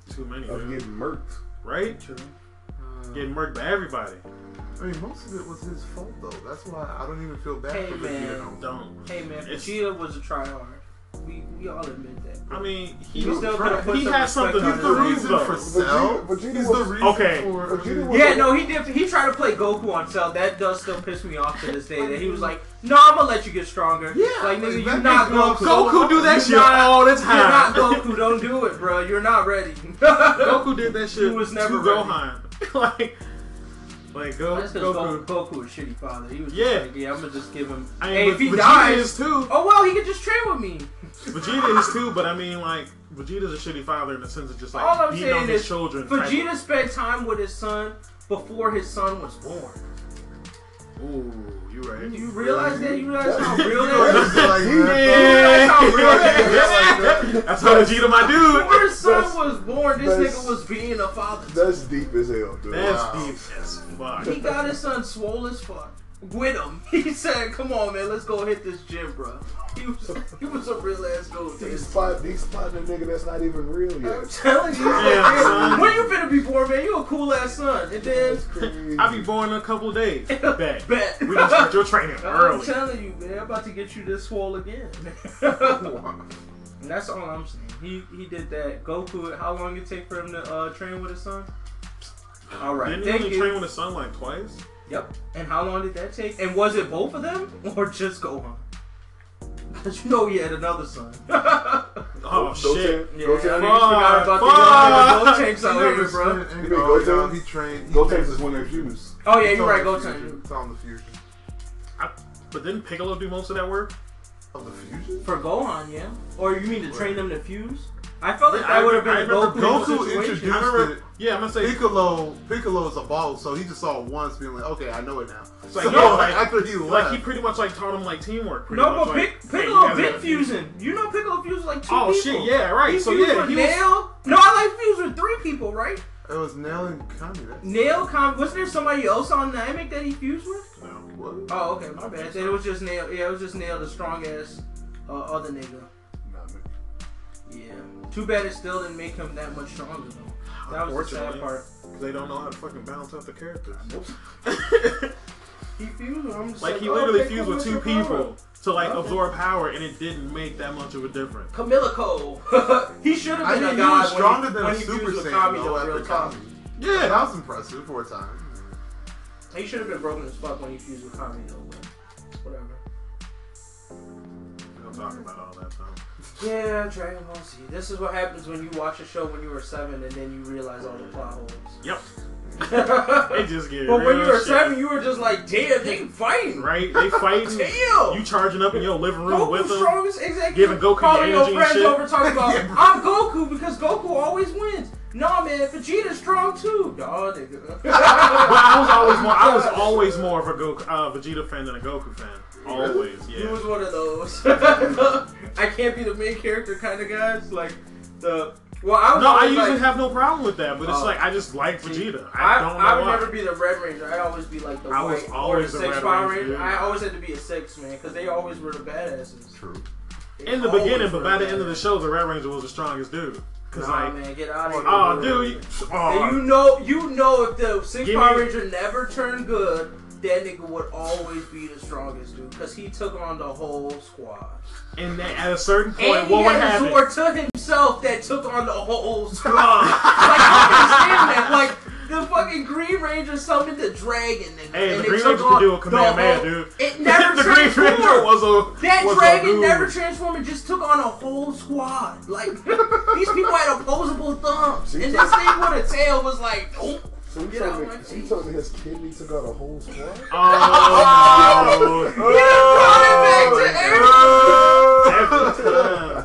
too many, Of dude. getting murked. right? True. Uh, getting murked by everybody. I mean, most of it was his fault though. That's why I don't even feel bad Hey, for man. Vegeta. no. Don't. Hey man, It's- Vegeta was a tryhard. We we all admit that. I mean, he, You still could have put he some has respect something on to The prove, reason though. for Vegeta- Cell Vegeta is was- the reason Okay. for Vegeta was- Yeah, no, he did. He tried to play Goku on Cell. That does still piss me off to this day. That he was like, "No, I'm gonna let you get stronger." Yeah, like nigga, you're not makes no Goku. Goku do that shit not- all the You're not time. Goku. Don't do it, bro. You're not ready. Goku did that shit He was never to ready. Gohan. like, like go, That's Goku. Goku, Goku was a shitty father. He was Yeah. just like, yeah, I'm gonna just give him. I mean, hey, but if he Vegeta dies, is too. oh well, he could just train with me. Vegeta is too, but I mean, like, Vegeta's a shitty father in the sense of just like All I'm beating on saying his children. Vegeta of- spent time with his son before his son was born. Ooh, you right. Do you realize that? You realize how real Like that is? that. That's how real that is. That's how Vegeta, my dude. Before his son That's- was born, this nigga was being a father. That's deep as hell, dude. That's Wow. deep as fuck. He got his son swole as fuck with him. He said, "Come on, man, let's go hit this gym, bro." He was he was a real ass goat. He spot, he spotting a nigga that's not even real yet. I'm telling you, Yeah, son. when you finna be born, man, you a cool ass son, and then I'll be born in a couple days. Bet. bet. We gonna start your training I'm early. telling you, man, I'm about to get you this swole again. and that's all I'm saying. He he did that. Goku, how long it take for him to uh, train with his son? All right, Didn't he only you. train with his son like twice? Yep. And how long did that take? And was it both of them or just Gohan? Because you know he had another son. yeah, Oh Go shit. Tank- Go I Tank- mean, you forgot about Fuck. the uh, tanks out here, bro. And, You mean Goten? he trained. He Go trained Tanks is the when they're Oh yeah, It's you're right. the Go fusion. time It's on the fusion. I, but didn't Piccolo do most of that work? Of the fusion? for Gohan, yeah. Or you mean to train them to fuse? I felt like Yeah, I would have been remember- a I Goku, remember Goku introduced I remember- it. Yeah, I'm gonna say. Piccolo, Piccolo's a boss, so he just saw it once, being like, "Okay, I know it now." It's like, so yeah, like- after he left, Like he pretty much like taught him like teamwork. Pretty No, much. but like, Pic- hey, you Piccolo guys been gotta fuse. fusing. You know Piccolo fused with like two Oh people. Oh shit, yeah, right. He so fused yeah, with he was. Nail. No, I like fused with three people, right? It was Nail and Kami. That's Nail, Com- wasn't there somebody else on Namek that he fused with? No. what? Oh, okay, my bad. Then it was just Nail. Yeah, it was just Nail, the strong ass uh, other nigga. Nah, man. Yeah. Too bad it still didn't make him that much stronger though. That was the sad part. They don't know how to fucking balance out the characters. He fused with him. like he literally fused with two people. Power. People to like Okay. absorb power, and it didn't make that much of a difference. Camilico. he should have I been mean, a he god was stronger when he, than when a he Super fused Saiyan though though, after real talk. Kami. Yeah, Yeah, that was impressive for a time. He should have been broken as fuck when he fused with Kami though, but whatever. we don't talk about all that though. Yeah, Dragon Ball Z. This is what happens when you watch a show when you were seven and then you realize all the plot holes. Yep. It just get. But when you were shit. seven, you were just like, damn, they fighting. right? They fighting. Damn. You charging up in your living room Goku with them. strongest, exactly. Giving Goku calling your friends over talking about I'm Goku because Goku always wins. Nah, man, Vegeta's strong too. Nigga. But I was always more. I was always more of a Goku, uh, Vegeta fan than a Goku fan. Always, yeah. He was one of those. I can't be the main character kind of guys. Like the well, I was No, I usually like, have no problem with that, but it's Oh. like I just like Vegeta. I, I, don't know I would why. never be the Red Ranger. I always be like the I was white always or the the six Red Power Ranger, Ranger. I always had to be a six man because they always were the badasses. True. They in the beginning, but by the end of the show, the Red Ranger was the strongest dude. Cause Nah, like, man, get out of oh, here. oh, dude, you, And oh, you know, you know, if the Six Give Power me- Ranger never turned good, that nigga would always be the strongest dude because he took on the whole squad. and at a certain point, And what would had a happen? Zord to himself that took on the whole squad. like I understand that. Like the fucking Green Ranger summoned the dragon. And, Hey, and the it Green took Ranger could do a the Kamehameha, whole- dude. It never the Green Ranger transformed. was a That was dragon dude. never transformed and just took on a whole squad. Like these people had opposable thumbs, and this thing with a tail was like, oh, So you Get told me, my so you told me his kidney took out a whole squad? Oh, you brought it back to every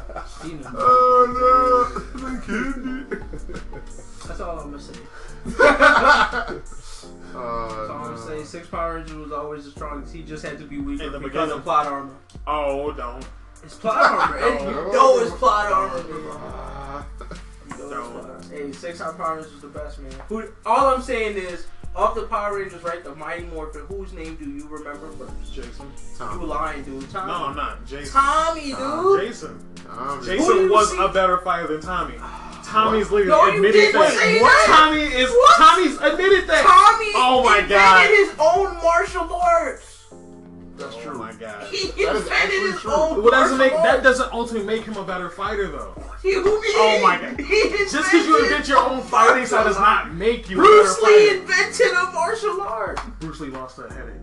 time. Knew. Oh no. That's all I'm gonna say. Uh, I'm gonna say. Six Power Ranger was always the strongest. He just had to be weaker In the because beginning. of plot armor. Oh, don't. It's plot armor. It, you No. know it's plot armor. You know it's plot armor. Hey, Six Power Rangers was the best man. Who? All I'm saying is, of the Power Rangers, right, the Mighty Morphin. Whose name do you remember first? Jason. You lying, dude. Tommy. No, I'm not. Jason. Tommy, dude. Tom. Jason. Tom. Who do Jason was see? a better fighter than Tommy. Ah. Tommy's literally No, you admitted didn't that. say that. Tommy is. What? Tommy's admitted that. Tommy Oh my invented God. his own martial arts. That's Oh true. my god. He That is actually his true. own Well, doesn't make that doesn't ultimately make him a better fighter though. He, who Oh my God. He Just because you invent your own fighting style does not make you a Bruce better Lee fighter. invented a martial art. Bruce Lee lost a headache.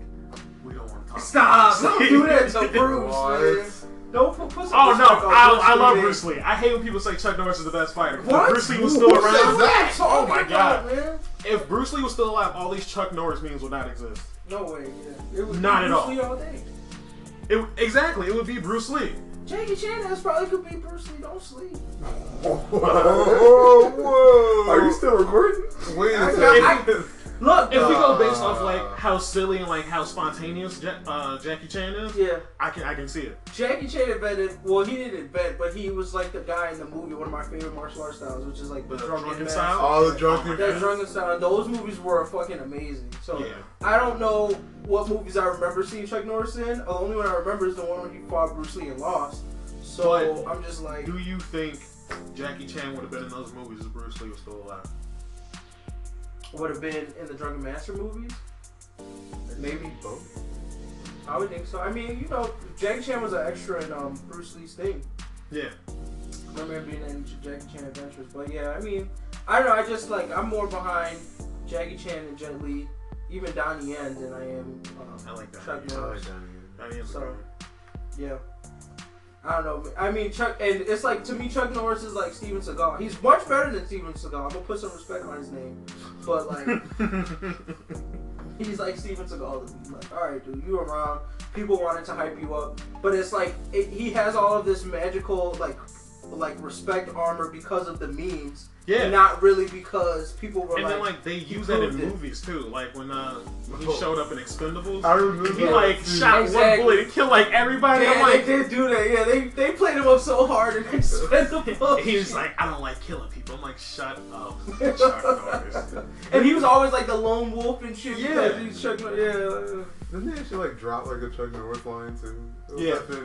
We don't want to talk. Stop! about Don't do that to Bruce, What? man. Don't put, put some Oh no, I, I love Bruce Lee. I hate when people say Chuck Norris is the best fighter. If What? Bruce Lee was still Who around. Oh my Talking god. about, man. If Bruce Lee was still alive, all these Chuck Norris memes would not exist. No way. Yeah. It was Not at all. Lee all day. It exactly. It would be Bruce Lee. Jackie Chan has probably could be Bruce Lee. Don't sleep. Whoa, whoa. Are you still recording? Wait a I- second. I- Look, If we uh, go based off like how silly and like how spontaneous Ja- uh, Jackie Chan is, yeah, I can I can see it. Jackie Chan invented. Well, he didn't invent, but he was like the guy in the movie. One of my favorite martial arts styles, which is like the, The drunken, drunken style? All the drunken. That drunken style. Those movies were fucking amazing. So Yeah. I don't know what movies I remember seeing Chuck Norris in. The only one I remember is the one where he fought Bruce Lee and lost. So But I'm just like, Do you think Jackie Chan would have been in those movies if Bruce Lee was still alive? Would have been in the Drunken Master movies. Maybe both. I would think so. I mean, you know, Jackie Chan was an extra in um, Bruce Lee's thing. Yeah. I remember being in Jackie Chan Adventures. But yeah, I mean, I don't know. I just like I'm more behind Jackie Chan and Jet Li, even Donnie Yen, than I am um, I like that. Chuck Yeah, I Norris. like is a So-. Yeah. I don't know. I mean, Chuck, and it's like to me, Chuck Norris is like Steven Seagal. He's much better than Steven Seagal. I'm gonna put some respect on his name, but like he's like Steven Seagal to me. Like, all right, dude, you around. People wanted to hype you up, but it's like it, he has all of this magical like like respect armor because of the memes, yeah. and not really because people were and like, then like they use that in it. movies too. Like when uh when he showed up in Expendables, I remember. he Yeah. like shot one Exactly. bullet and killed like everybody. Yeah, I'm like, they did do that. Yeah, they they played him up so hard and Expendables. he was like, I don't like killing people. I'm like, shut up, And he was always like the lone wolf and shit. Yeah. because he's Chuck Yeah. Didn't they actually like drop like a Chuck Norris line too? Yeah. Like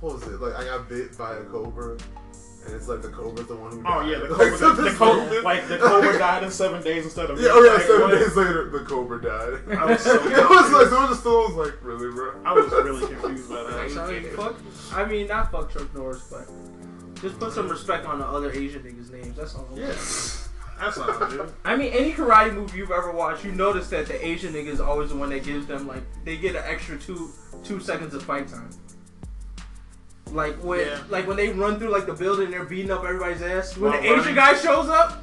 what was it? Like I got bit by a cobra, and it's like the cobra's the one who. Oh died. yeah, the Like, cobra, so the, this- cobra like the cobra died in seven days instead of Yeah, oh yeah, like, seven what? days later, the cobra died. I was so it was like, someone just still was like, really, bro? I was really confused by that. I mean, fuck. I mean, not fuck Chuck Norris, but just put some respect on the other Asian niggas' names. That's all. Yeah, that's all, dude. I mean, any karate movie you've ever watched, you notice that the Asian nigga is always the one that gives them like they get an extra two two seconds of fight time. Like when Yeah. like when they run through like the building, they're beating up everybody's ass. When While the Asian running. guy shows up,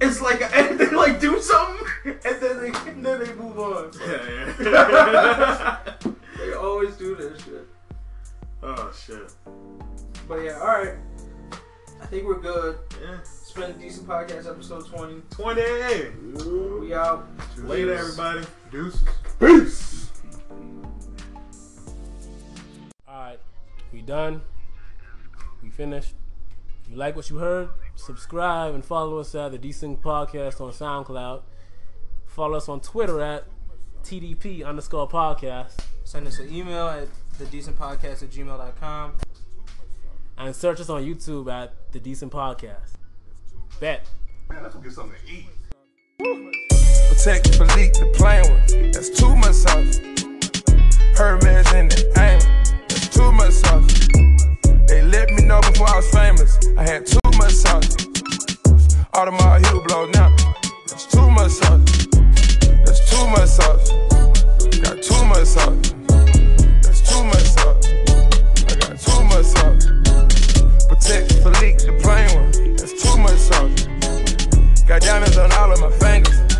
it's like and they like do something and then they and then they move on. Yeah, yeah. They always do this shit. oh shit. But yeah, all right. I think we're good. Yeah. It's been a decent podcast, episode twenty. Twenty. We out. Later, everybody. Deuces. Peace. Alright, we done. We finished. If you like what you heard, subscribe and follow us at the Decent Podcast on SoundCloud. Follow us on Twitter at TDP underscore podcast. Send us an email at thedecentpodcast at gmail.com. And search us on YouTube at the Decent Podcast. Bet. Man, let's go get something to eat. Patek Philippe the plain one. That's too much sauce. Hermes in the aim too much sauce. They let me know before I was famous. I had too much sauce. Audemars Hill blow now. That's too much sauce. That's too much sauce. Got too much sauce. That's too much sauce. I got too much sauce. Patek Philippe, the plain one. That's too much sauce. Got diamonds on all of my fingers.